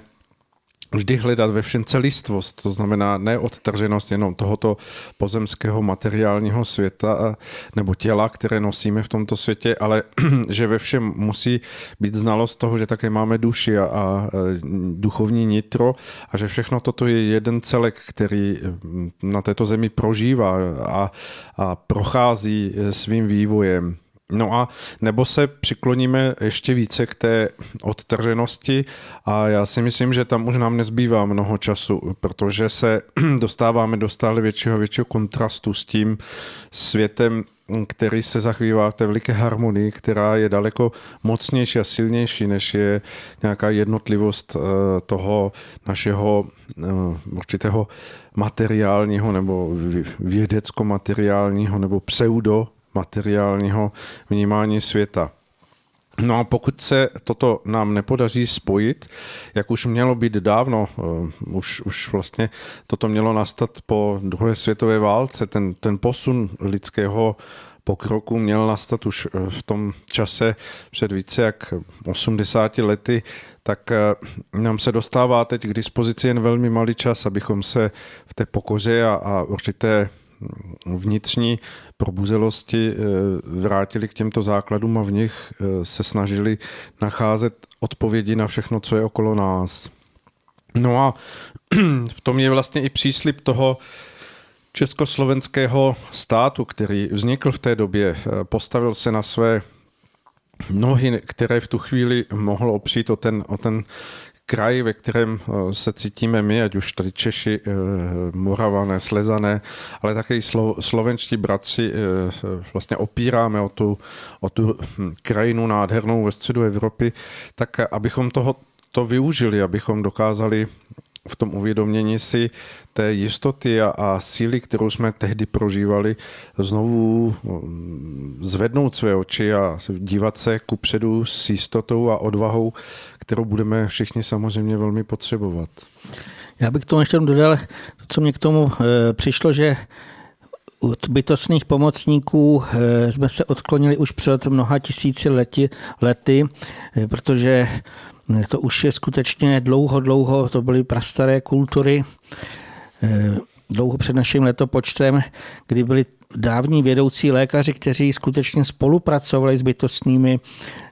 vždy hledat ve všem celistvost, to znamená neodtrženost jenom tohoto pozemského materiálního světa nebo těla, které nosíme v tomto světě, ale že ve všem musí být znalost toho, že také máme duši a, a duchovní nitro a že všechno toto je jeden celek, který na této zemi prožívá a, a prochází svým vývojem. No a nebo se přikloníme ještě více k té odtrženosti a já si myslím, že tam už nám nezbývá mnoho času, protože se dostáváme do stále většího většího kontrastu s tím světem, který se zachvívá v té veliké harmonii, která je daleko mocnější a silnější, než je nějaká jednotlivost eh, toho našeho eh, určitého materiálního nebo vědecko-materiálního nebo pseudo materiálního vnímání světa. No a pokud se toto nám nepodaří spojit, jak už mělo být dávno, eh, už, už vlastně toto mělo nastat po druhé světové válce, ten, ten posun lidského pokroku měl nastat už eh, v tom čase před více jak 80 lety, tak eh, nám se dostává teď k dispozici jen velmi malý čas, abychom se v té pokoře a, a určité vnitřní probuzelosti eh, vrátili k těmto základům a v nich eh, se snažili nacházet odpovědi na všechno, co je okolo nás. No a v tom je vlastně i příslip toho československého státu, který vznikl v té době, eh, postavil se na své nohy, které v tu chvíli mohl opřít o ten, o ten kraj, ve kterém se cítíme my, ať už tady Češi, Moravané, Slezané, ale také i slovenští bratři vlastně opíráme o tu, o tu hm, krajinu nádhernou ve středu Evropy, tak abychom toho to využili, abychom dokázali v tom uvědomění si té jistoty a, a síly, kterou jsme tehdy prožívali, znovu mm, zvednout své oči a dívat se ku předu s jistotou a odvahou, kterou budeme všichni samozřejmě velmi potřebovat. Já bych k tomu ještě dodal, co mě k tomu e, přišlo, že od bytostných pomocníků e, jsme se odklonili už před mnoha tisíci lety, lety e, protože to už je skutečně dlouho, dlouho, to byly prastaré kultury, eh, dlouho před naším letopočtem, kdy byli dávní vědoucí lékaři, kteří skutečně spolupracovali s bytostnými,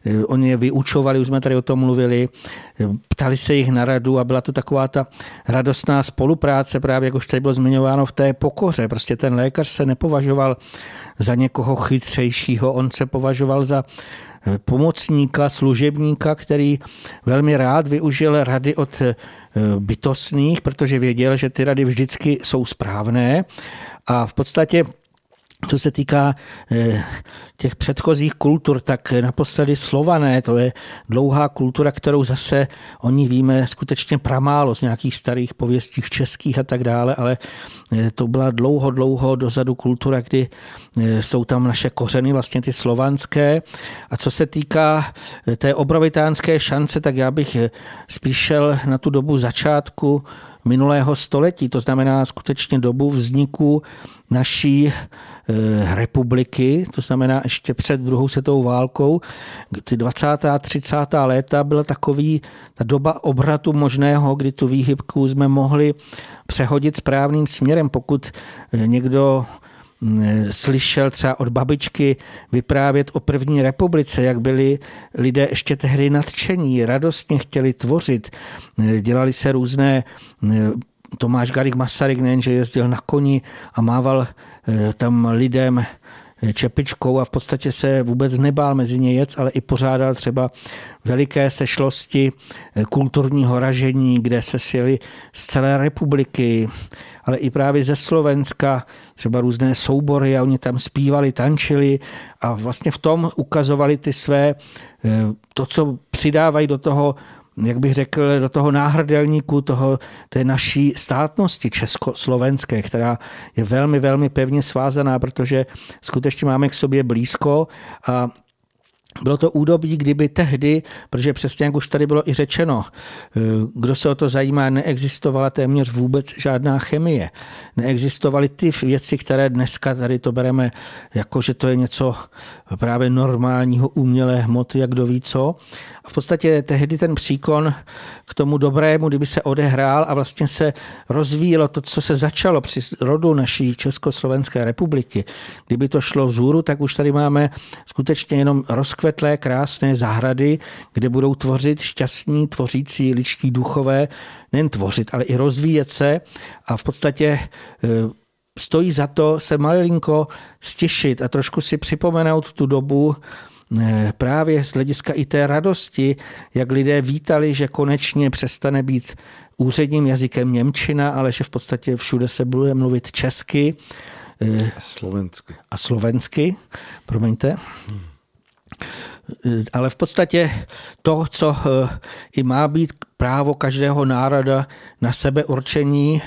eh, oni je vyučovali, už jsme tady o tom mluvili, eh, ptali se jich na radu a byla to taková ta radostná spolupráce, právě jak už tady bylo zmiňováno v té pokoře. Prostě ten lékař se nepovažoval za někoho chytřejšího, on se považoval za Eh, pomocníka, služebníka, který velmi rád využil rady od bytostných, protože věděl, že ty rady vždycky jsou správné a v podstatě co se týká eh, těch předchozích kultur, tak naposledy slované, to je dlouhá kultura, kterou zase oni víme skutečně pramálo z nějakých starých pověstí českých a tak dále, ale eh, to byla dlouho, dlouho dozadu kultura, kdy eh, jsou tam naše kořeny, vlastně ty slovanské. A co se týká té obrovitánské šance, tak já bych spíš šel na tu dobu začátku minulého století, to znamená skutečně dobu vzniku naší eh, republiky, to znamená ještě před druhou světovou válkou, ty 20. a 30. léta byla takový, ta doba obratu možného, kdy tu výhybku jsme mohli přehodit správným směrem, pokud eh, někdo slyšel třeba od babičky vyprávět o první republice, jak byli lidé ještě tehdy nadšení, radostně chtěli tvořit, dělali se různé Tomáš Garik Masaryk nejenže jezdil na koni a mával eh, tam lidem čepičkou a v podstatě se vůbec nebál mezi ně jec, ale i pořádal třeba veliké sešlosti eh, kulturního ražení, kde se sjeli z celé republiky, ale i právě ze Slovenska, třeba různé soubory a oni tam zpívali, tančili a vlastně v tom ukazovali ty své, eh, to, co přidávají do toho jak bych řekl, do toho náhrdelníku toho, té naší státnosti československé, která je velmi, velmi pevně svázaná, protože skutečně máme k sobě blízko a bylo to údobí, kdyby tehdy, protože přesně jak už tady bylo i řečeno, kdo se o to zajímá, neexistovala téměř vůbec žádná chemie. Neexistovaly ty věci, které dneska tady to bereme jako, že to je něco právě normálního umělé hmoty, jak kdo ví co. A v podstatě tehdy ten příklon k tomu dobrému, kdyby se odehrál a vlastně se rozvíjelo to, co se začalo při rodu naší Československé republiky. Kdyby to šlo vzhůru, tak už tady máme skutečně jenom rozkvetlé, krásné zahrady, kde budou tvořit šťastní, tvořící ličtí duchové, nejen tvořit, ale i rozvíjet se a v podstatě e, stojí za to se malinko stěšit a trošku si připomenout tu dobu, Eh, právě z hlediska i té radosti, jak lidé vítali, že konečně přestane být úředním jazykem Němčina, ale že v podstatě všude se bude mluvit česky. Eh, a slovensky. A slovensky, promiňte. Eh, ale v podstatě to, co i má být právo každého národa na sebe určení,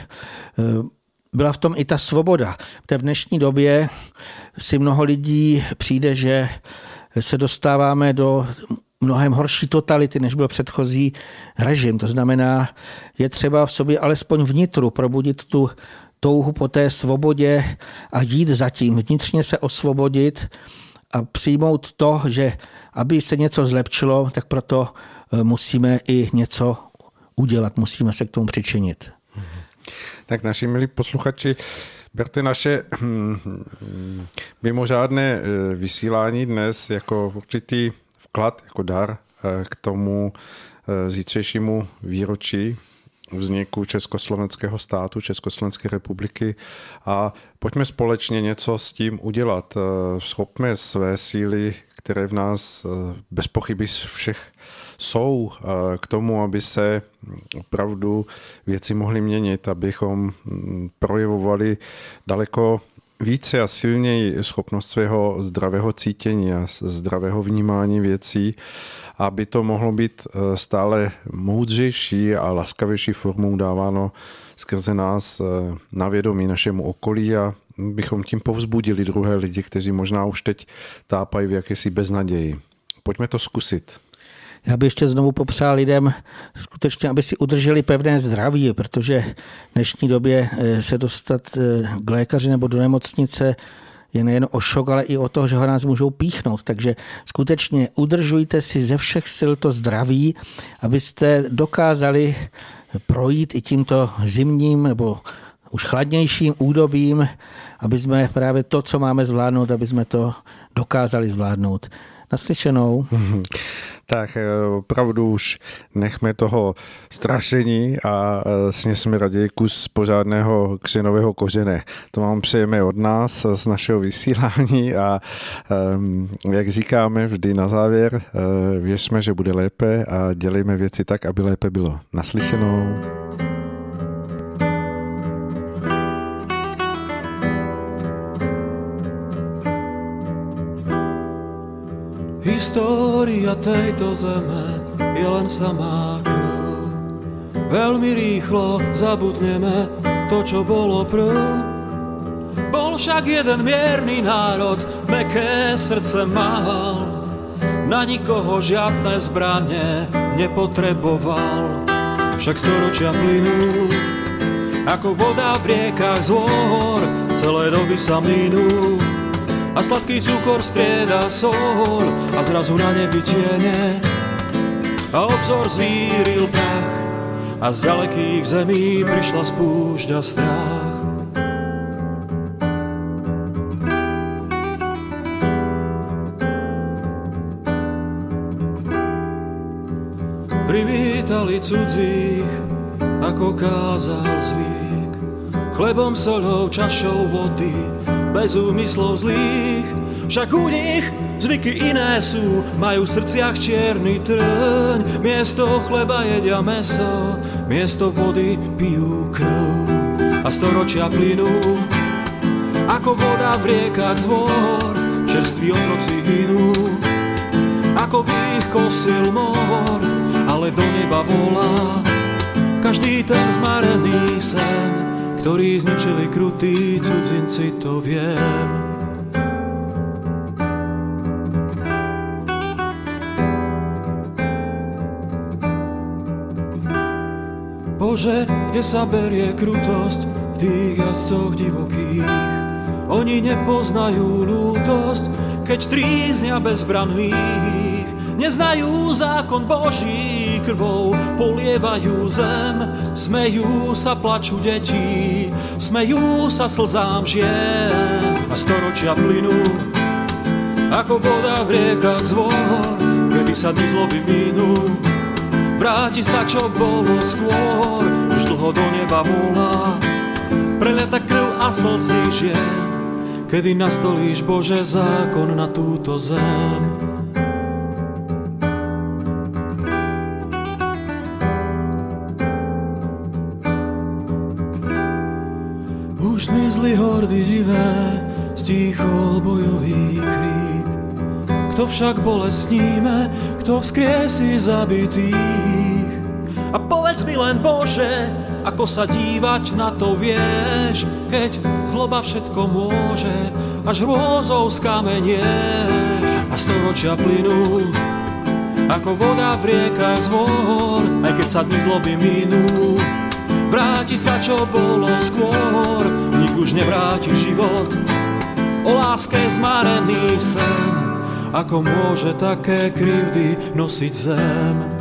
byla v tom i ta svoboda. V té dnešní době si mnoho lidí přijde, že se dostáváme do mnohem horší totality, než byl předchozí režim. To znamená, je třeba v sobě alespoň vnitru probudit tu touhu po té svobodě a jít zatím, vnitřně se osvobodit a přijmout to, že aby se něco zlepšilo, tak proto eh, musíme i něco udělat, musíme se k tomu přičinit. Tak naši milí posluchači, Berte naše hm, mimořádné eh, vysílání dnes jako určitý vklad, jako dar eh, k tomu eh, zítřejšímu výročí vzniku Československého státu, Československé republiky a pojďme společně něco s tím udělat. Schopme své síly které v nás bez pochyby všech jsou k tomu, aby se opravdu věci mohly měnit, abychom mm, projevovali daleko více a silněji schopnost svého zdravého cítění a zdravého vnímání věcí, aby to mohlo být eh, stále moudřejší a laskavější formou dáváno skrze nás eh, na vědomí našemu okolí a bychom tím povzbudili druhé lidi, kteří možná už teď tápají v jakési beznaději. Pojďme to zkusit. Já bych ještě znovu popřál lidem skutečně, aby si udrželi pevné zdraví, protože v dnešní době eh, se dostat eh, k lékaři nebo do nemocnice je nejen o šok, ale i o to, že ho nás můžou píchnout. Takže skutečně udržujte si ze všech sil to zdraví, abyste dokázali projít i tímto zimním nebo už chladnějším údobím, aby jsme právě to, co máme zvládnout, aby jsme to dokázali zvládnout. Naslyšenou. Tak eh, opravdu už nechme toho strašení a eh, sněsme raději kus pořádného křenového kořene. To vám přejeme od nás z našeho vysílání a ehm, jak říkáme vždy na závěr, eh, věřme, že bude lépe a dělejme věci tak, aby lépe bylo. Naslyšenou. História tejto zeme je len samá krv. Veľmi rýchlo zabudneme to, čo bolo prv. Bol však jeden mierny národ, meké srdce mal. Na nikoho žiadne zbranie nepotreboval. Však storočia plynú, ako voda v riekach z hôr, celé doby sa minú a sladký cukor strieda sol a zrazu na nebi tiene a obzor zvíril prach a z ďalekých zemí prišla spúšťa strach. Privítali cudzích, ako kázal zvyk, chlebom, solou, čašou vody, bez úmyslov zlých. Však u nich zvyky iné sú, majú v srdciach čierny trň. Miesto chleba jedia meso, miesto vody pijú krv. A storočia plynú, ako voda v riekach zvor, čerství otroci hynú. Ako by ich kosil mor, ale do neba volá každý ten zmarený sen ktorý zničili krutí cudzinci, to viem. Bože, kde sa berie krutosť v tých jazdcoch divokých? Oni nepoznajú lútosť, keď tríznia bezbranných. Neznajú zákon Boží krvou, polievajú zem, Smejú sa, plaču deti, smejú sa slzám žien a storočia plynú ako voda v riekach zvor, kedy sa dny zloby minú. Vráti sa, čo bolo skôr, už dlho do neba volá, preliata krv a slzy žien, kedy nastolíš Bože zákon na túto zem. Zmizli hordy divé, stíchol bojový krík. Kto však bolestníme, kto vzkriesí zabitých? A povedz mi len Bože, ako sa dívať na to vieš, keď zloba všetko môže, až hrôzou skamenieš. A storočia plynú, ako voda v riekach zvor, aj keď sa dni zloby minú, vráti sa čo bolo skôr, už nevráti život. O láske zmarený sen, ako môže také krivdy nosiť zem.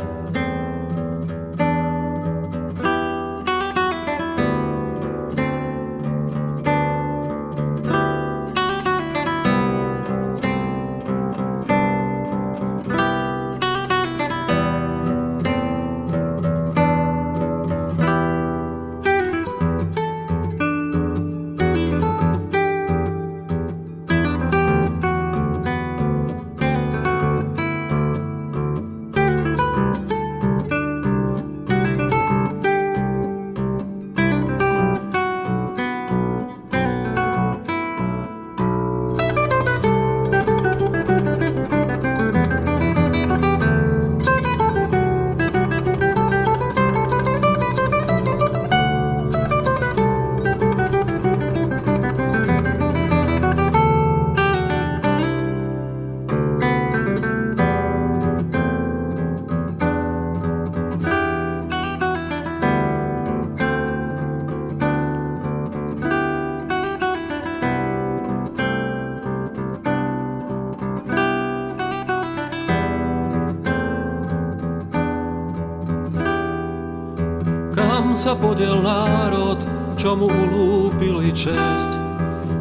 Podiel národ, čo mu ulúpili česť.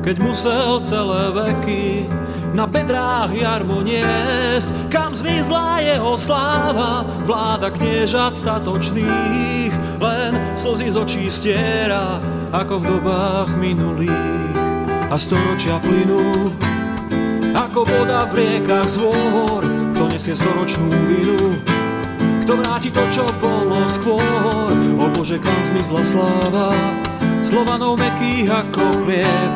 Keď musel celé veky na bedrách jarmo niesť, kam zmizla jeho sláva, vláda kniežat statočných, len slzy z očí stiera, ako v dobách minulých. A storočia plynú, ako voda v riekach z vôr, kto nesie storočnú vinu, kto vráti to, čo bolo skôr. O Bože, kam zmizla sláva, Slovanov mekých ako chlieb,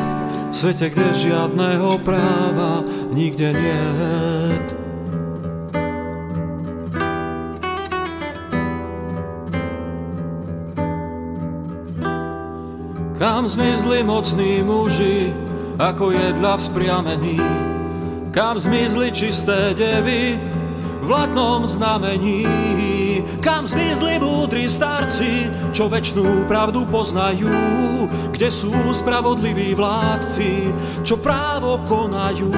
v svete, kde žiadného práva nikde niet. Kam zmizli mocní muži, ako jedla vzpriamení, kam zmizli čisté devy, v znamení. Kam zmizli múdri starci, čo večnú pravdu poznajú, kde sú spravodliví vládci, čo právo konajú.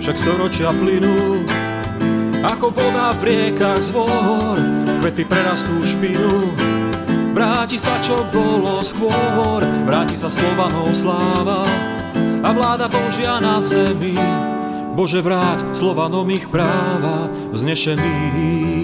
Však storočia plynú, ako voda v riekach zvor, kvety prerastú špinu. Vráti sa, čo bolo skôr, vráti sa Slovanov sláva a vláda Božia na zemi Bože vráť Slovanom ich práva vznešených.